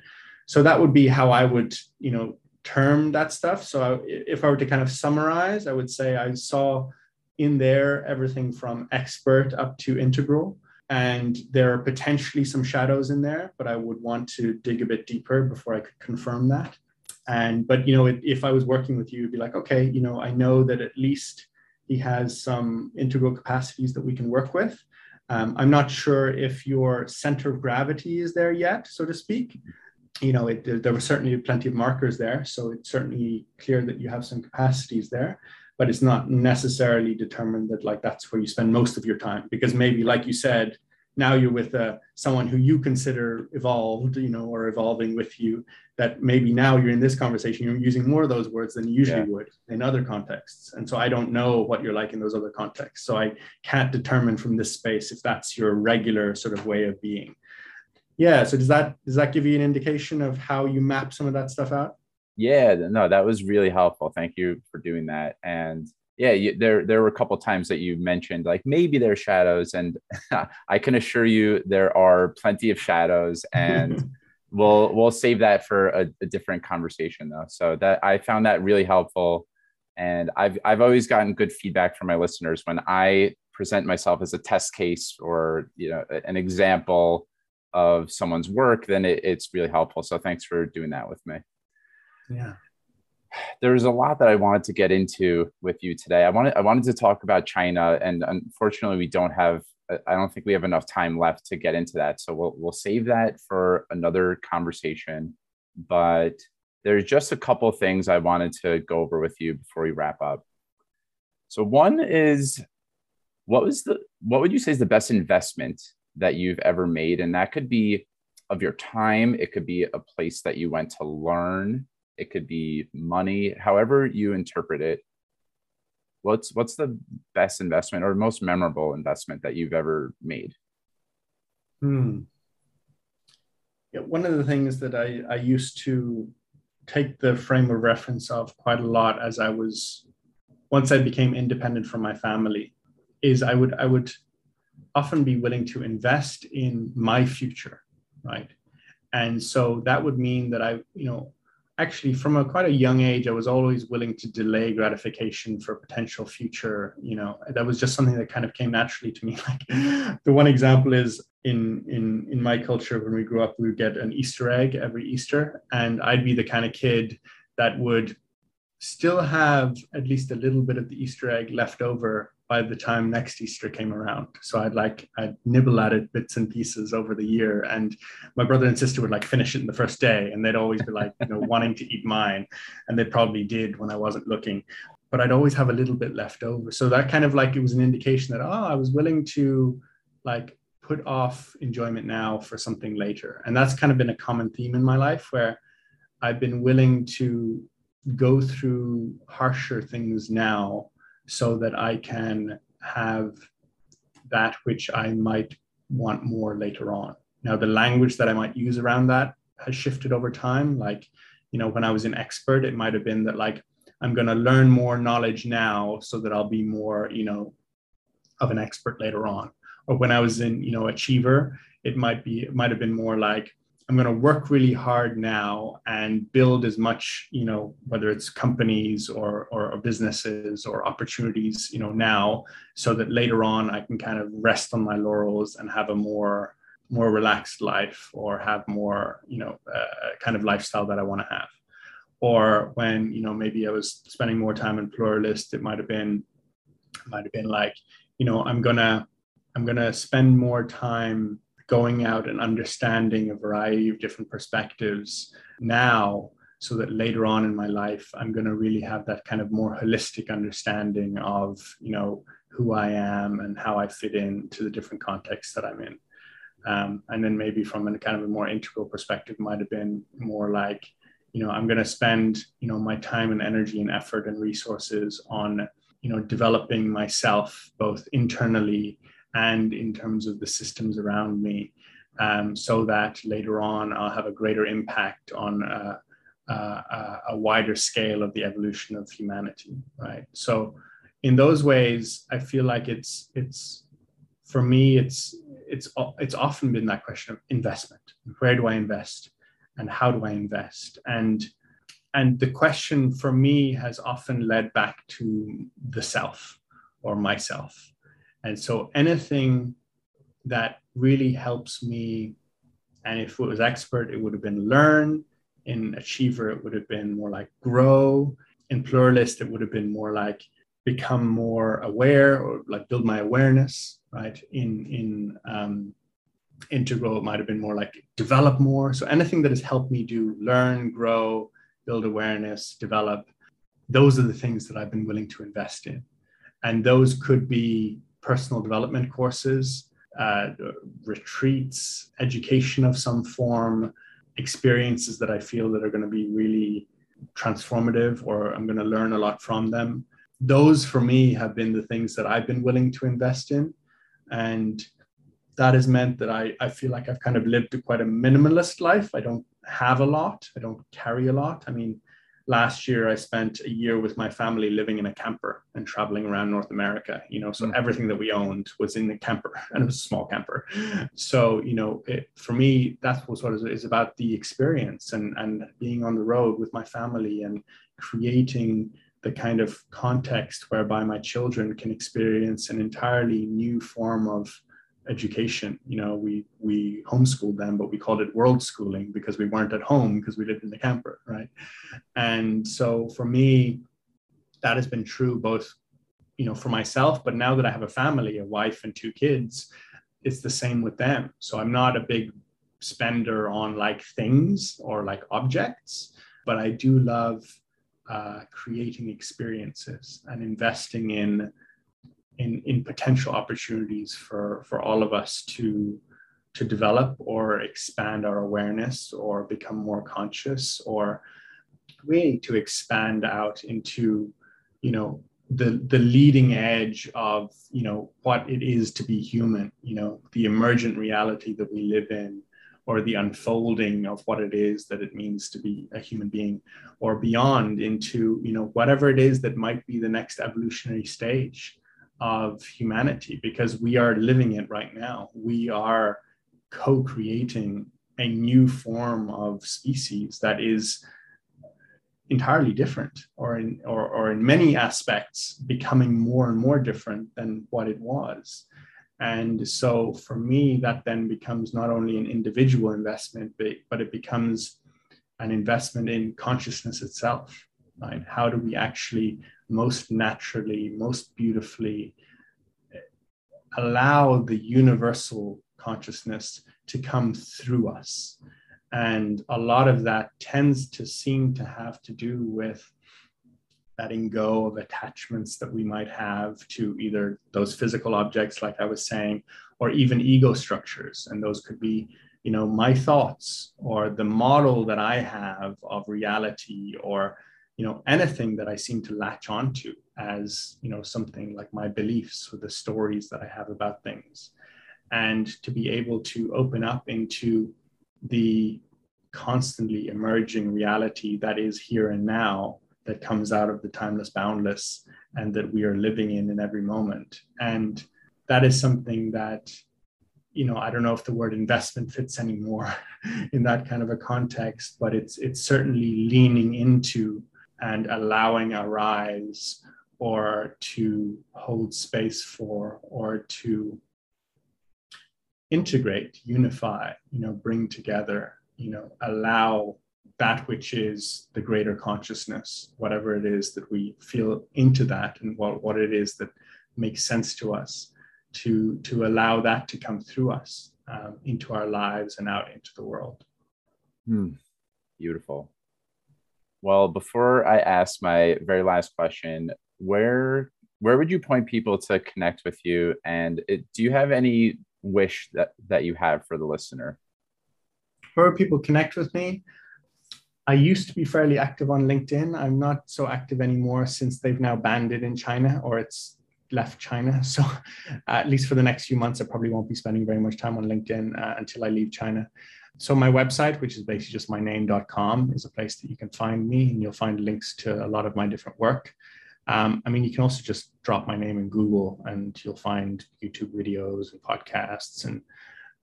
So that would be how i would you know term that stuff. So if i were to kind of summarize i would say i saw in there everything from expert up to integral. And there are potentially some shadows in there but i would want to dig a bit deeper before i could confirm that and but you know if i was working with you it'd be like okay you know i know that at least he has some integral capacities that we can work with. Um, i'm not sure if your center of gravity is there yet so to speak. You know it, there were certainly plenty of markers there so it's certainly clear that you have some capacities there but it's not necessarily determined that like that's where you spend most of your time. Because maybe like you said now you're with uh, someone who you consider evolved you know or evolving with you that maybe now you're in this conversation you're using more of those words than you usually yeah. would in other contexts. And so i don't know what you're like in those other contexts. So i can't determine from this space if that's your regular sort of way of being. Yeah so does that does that give you an indication of how you map some of that stuff out? Yeah no that was really helpful. Thank you for doing that. And yeah you, there there were a couple times that you mentioned like maybe there are shadows and i can assure you there are plenty of shadows and we'll we'll save that for a, a, different conversation though. So that I found that really helpful, and I've I've always gotten good feedback from my listeners when I present myself as a test case or you know an example of someone's work. Then it, it's really helpful. So thanks for doing that with me. Yeah. There's a lot that I wanted to get into with you today. I wanted I wanted to talk about China, and unfortunately, we don't have I don't think we have enough time left to get into that. So we'll we'll save that for another conversation. But there's just a couple things I wanted to go over with you before we wrap up. So one is what was the what would you say is the best investment that you've ever made? And that could be of your time, it could be a place that you went to learn, it could be money, however you interpret it what's what's the best investment or most memorable investment that you've ever made hmm. yeah, one of the things that I, I used to take the frame of reference of quite a lot as I was once I became independent from my family is I would I would often be willing to invest in my future, right? And so that would mean that I, you know, actually from a quite a young age i was always willing to delay gratification for potential future you know that was just something that kind of came naturally to me. Like the one example is in in in my culture when we grew up we would get an easter egg every easter and i'd be the kind of kid that would still have at least a little bit of the easter egg left over by the time next Easter came around. So I'd like I'd nibble at it bits and pieces over the year, and my brother and sister would like finish it in the first day, and they'd always be like you know wanting to eat mine, and they probably did when I wasn't looking, but I'd always have a little bit left over. So that kind of like it was an indication that oh I was willing to like put off enjoyment now for something later, and that's kind of been a common theme in my life where I've been willing to go through harsher things now so that I can have that which I might want more later on. Now, the language that I might use around that has shifted over time. Like, you know, when I was an expert, it might have been that, like, I'm going to learn more knowledge now so that I'll be more, you know, of an expert later on. Or when I was in, you know, achiever, it might be, it might have been more like, I'm going to work really hard now and build as much, you know, whether it's companies or, or, businesses or opportunities, you know, now, so that later on I can kind of rest on my laurels and have a more more relaxed life or have more, you know, uh, kind of lifestyle that I want to have. Or when, you know, maybe I was spending more time in pluralist, it might have been, might have been like, you know, I'm gonna, I'm gonna spend more time going out and understanding a variety of different perspectives now so that later on in my life i'm going to really have that kind of more holistic understanding of you know who i am and how i fit in to the different contexts that i'm in. Um, and then maybe from a kind of a more integral perspective might have been more like you know i'm going to spend you know my time and energy and effort and resources on you know developing myself both internally and in terms of the systems around me, um, so that later on I'll have a greater impact on uh, uh, a wider scale of the evolution of humanity, right? So, in those ways, I feel like it's it's for me it's it's it's often been that question of investment. Where do I invest, and how do I invest? And and the question for me has often led back to the self or myself and so anything that really helps me, and if it was expert, it would have been learn. In achiever, it would have been more like grow. In pluralist, it would have been more like become more aware or like build my awareness, right? In in um, integral, it might have been more like develop more. So anything that has helped me do learn, grow, build awareness, develop, those are the things that I've been willing to invest in. And those could be personal development courses, uh, retreats, education of some form, experiences that I feel that are going to be really transformative or I'm going to learn a lot from them. Those for me have been the things that I've been willing to invest in. And that has meant that I, I feel like I've kind of lived a quite a minimalist life. I don't have a lot, I don't carry a lot. I mean, last year I spent a year with my family living in a camper and traveling around North America. You know, so mm-hmm. everything that we owned was in the camper, and it was a small camper. So you know, it, for me, that was what is about the experience and and being on the road with my family and creating the kind of context whereby my children can experience an entirely new form of education. You know, we we homeschooled them, but we called it world schooling because we weren't at home because we lived in the camper, right? And so for me, that has been true both, you know, for myself, but now that I have a family, a wife and two kids, it's the same with them. So I'm not a big spender on like things or like objects, but I do love uh, creating experiences and investing in in, in potential opportunities for, for all of us to, to develop or expand our awareness or become more conscious or really to expand out into, you know, the, the leading edge of, you know, what it is to be human, you know, the emergent reality that we live in or the unfolding of what it is that it means to be a human being or beyond into you know whatever it is that might be the next evolutionary stage of humanity because we are living it right now. We are co creating a new form of species that is entirely different or in, or, or in many aspects becoming more and more different than what it was. And so for me, that then becomes not only an individual investment, but, but it becomes an investment in consciousness itself. Right? How do we actually most naturally, most beautifully allow the universal consciousness to come through us. And a lot of that tends to seem to have to do with letting go of attachments that we might have to either those physical objects, like I was saying, or even ego structures. And those could be, you know, my thoughts or the model that I have of reality or you know anything that i seem to latch onto as you know something like my beliefs or the stories that i have about things. And to be able to open up into the constantly emerging reality that is here and now that comes out of the timeless boundless and that we are living in in every moment. And that is something that you know i don't know if the word investment fits anymore in that kind of a context but it's it's certainly leaning into and allowing a rise or to hold space for or to integrate unify you know bring together you know allow that which is the greater consciousness whatever it is that we feel into that and what, what it is that makes sense to us to to allow that to come through us um, into our lives and out into the world hmm. beautiful well, before I ask my very last question, where where would you point people to connect with you? And it, do you have any wish that that you have for the listener? Where people connect with me? I used to be fairly active on LinkedIn. I'm not so active anymore since they've now banned it in China or it's left China. So, at least for the next few months, I probably won't be spending very much time on LinkedIn uh, until I leave China. So my website, which is basically just myname.com, is a place that you can find me, and you'll find links to a lot of my different work. Um, I mean, you can also just drop my name in Google, and you'll find YouTube videos and podcasts. And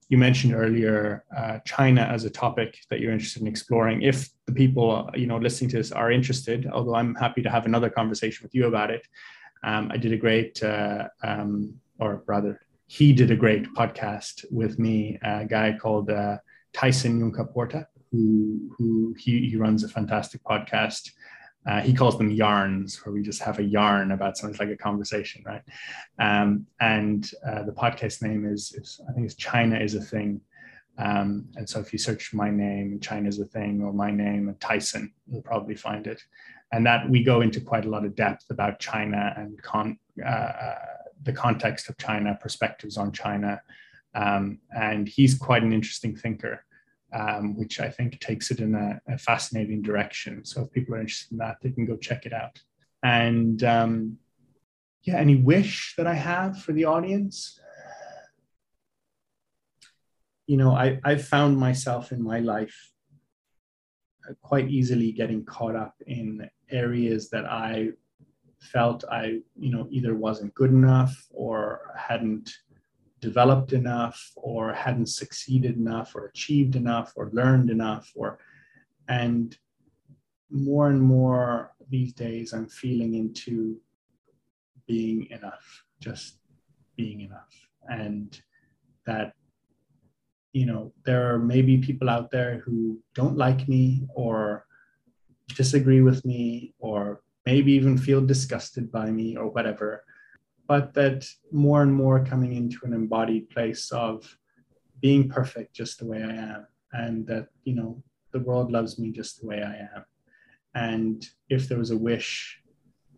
you mentioned earlier uh, China as a topic that you're interested in exploring. If the people you know listening to this are interested, although I'm happy to have another conversation with you about it. Um, I did a great, uh, um, or rather, he did a great podcast with me, a guy called uh, Tyson Yunkaporta, who who he, he runs a fantastic podcast. Uh, he calls them yarns, where we just have a yarn about something like a conversation, right? Um, and uh, the podcast name is, is, I think it's China is a thing. Um, and so if you search my name, China is a thing, or my name and Tyson, you'll probably find it. And that we go into quite a lot of depth about China and con, uh the context of China, perspectives on China, um, and he's quite an interesting thinker, um, which I think takes it in a, a, fascinating direction. So if people are interested in that, they can go check it out. And um, yeah, any wish that I have for the audience? You know, I, I've found myself in my life quite easily getting caught up in areas that I felt I, you know, either wasn't good enough or hadn't developed enough or hadn't succeeded enough or achieved enough or learned enough or and more and more these days i'm feeling into being enough just being enough. And that you know there are maybe people out there who don't like me or disagree with me or maybe even feel disgusted by me or whatever but that more and more coming into an embodied place of being perfect just the way I am, and that, you know, the world loves me just the way I am. And if there was a wish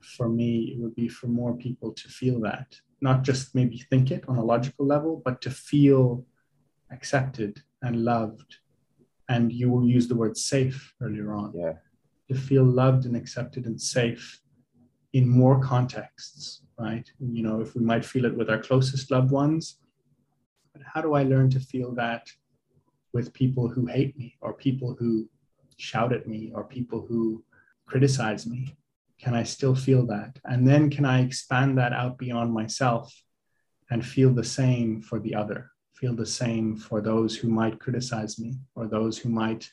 for me, it would be for more people to feel that, not just maybe think it on a logical level, but to feel accepted and loved. And you will use the word safe earlier on. Yeah. To feel loved and accepted and safe in more contexts, right? You know, if we might feel it with our closest loved ones, but how do I learn to feel that with people who hate me or people who shout at me or people who criticize me? Can I still feel that? And then can I expand that out beyond myself and feel the same for the other? Feel the same for those who might criticize me or those who might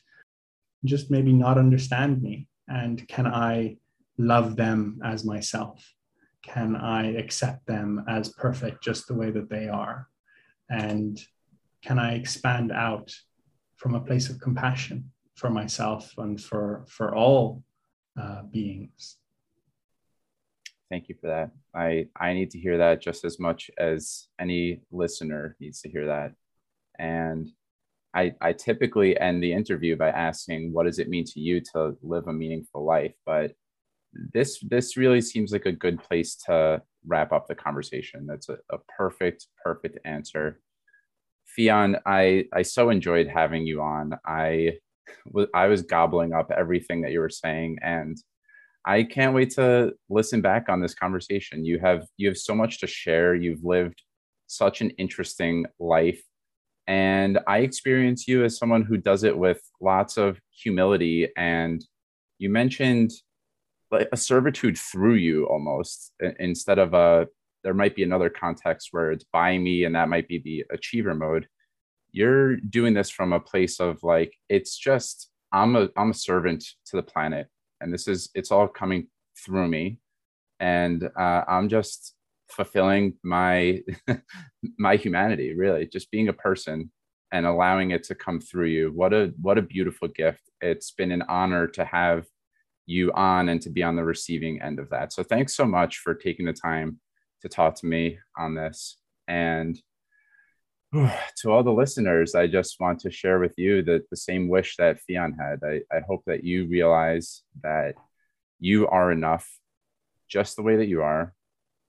just maybe not understand me? And can I love them as myself? Can I accept them as perfect just the way that they are? And can I expand out from a place of compassion for myself and for, for all uh, beings? Thank you for that. I, I need to hear that just as much as any listener needs to hear that. And I, I typically end the interview by asking, what does it mean to you to live a meaningful life? But this this really seems like a good place to wrap up the conversation. That's a, a perfect, perfect answer. Fionn, I I so enjoyed having you on. I was I was gobbling up everything that you were saying, and I can't wait to listen back on this conversation. You have you have so much to share. You've lived such an interesting life. And I experience you as someone who does it with lots of humility. And you mentioned like a servitude through you almost instead of a there might be another context where it's by me and that might be the achiever mode. You're doing this from a place of like it's just i'm a i'm a servant to the planet and this is it's all coming through me. And uh, i'm just fulfilling my my humanity really just being a person and allowing it to come through you. What a what a beautiful gift. It's been an honor to have you on and to be on the receiving end of that. So thanks so much for taking the time to talk to me on this. And to all the listeners, I just want to share with you that the same wish that Fionn had. I, I hope that you realize that you are enough just the way that you are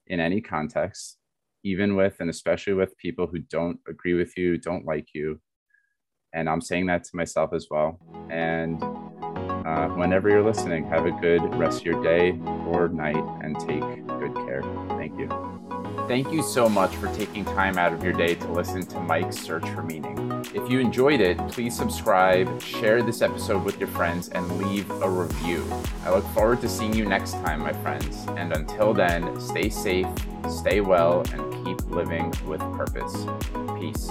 in any context, even with and especially with people who don't agree with you, don't like you. And I'm saying that to myself as well. And uh, whenever you're listening, have a good rest of your day or night and take good care. Thank you. Thank you so much for taking time out of your day to listen to Mike's Search for Meaning. If you enjoyed it, please subscribe, share this episode with your friends, and leave a review. I look forward to seeing you next time, my friends. And until then, stay safe, stay well, and keep living with purpose. Peace.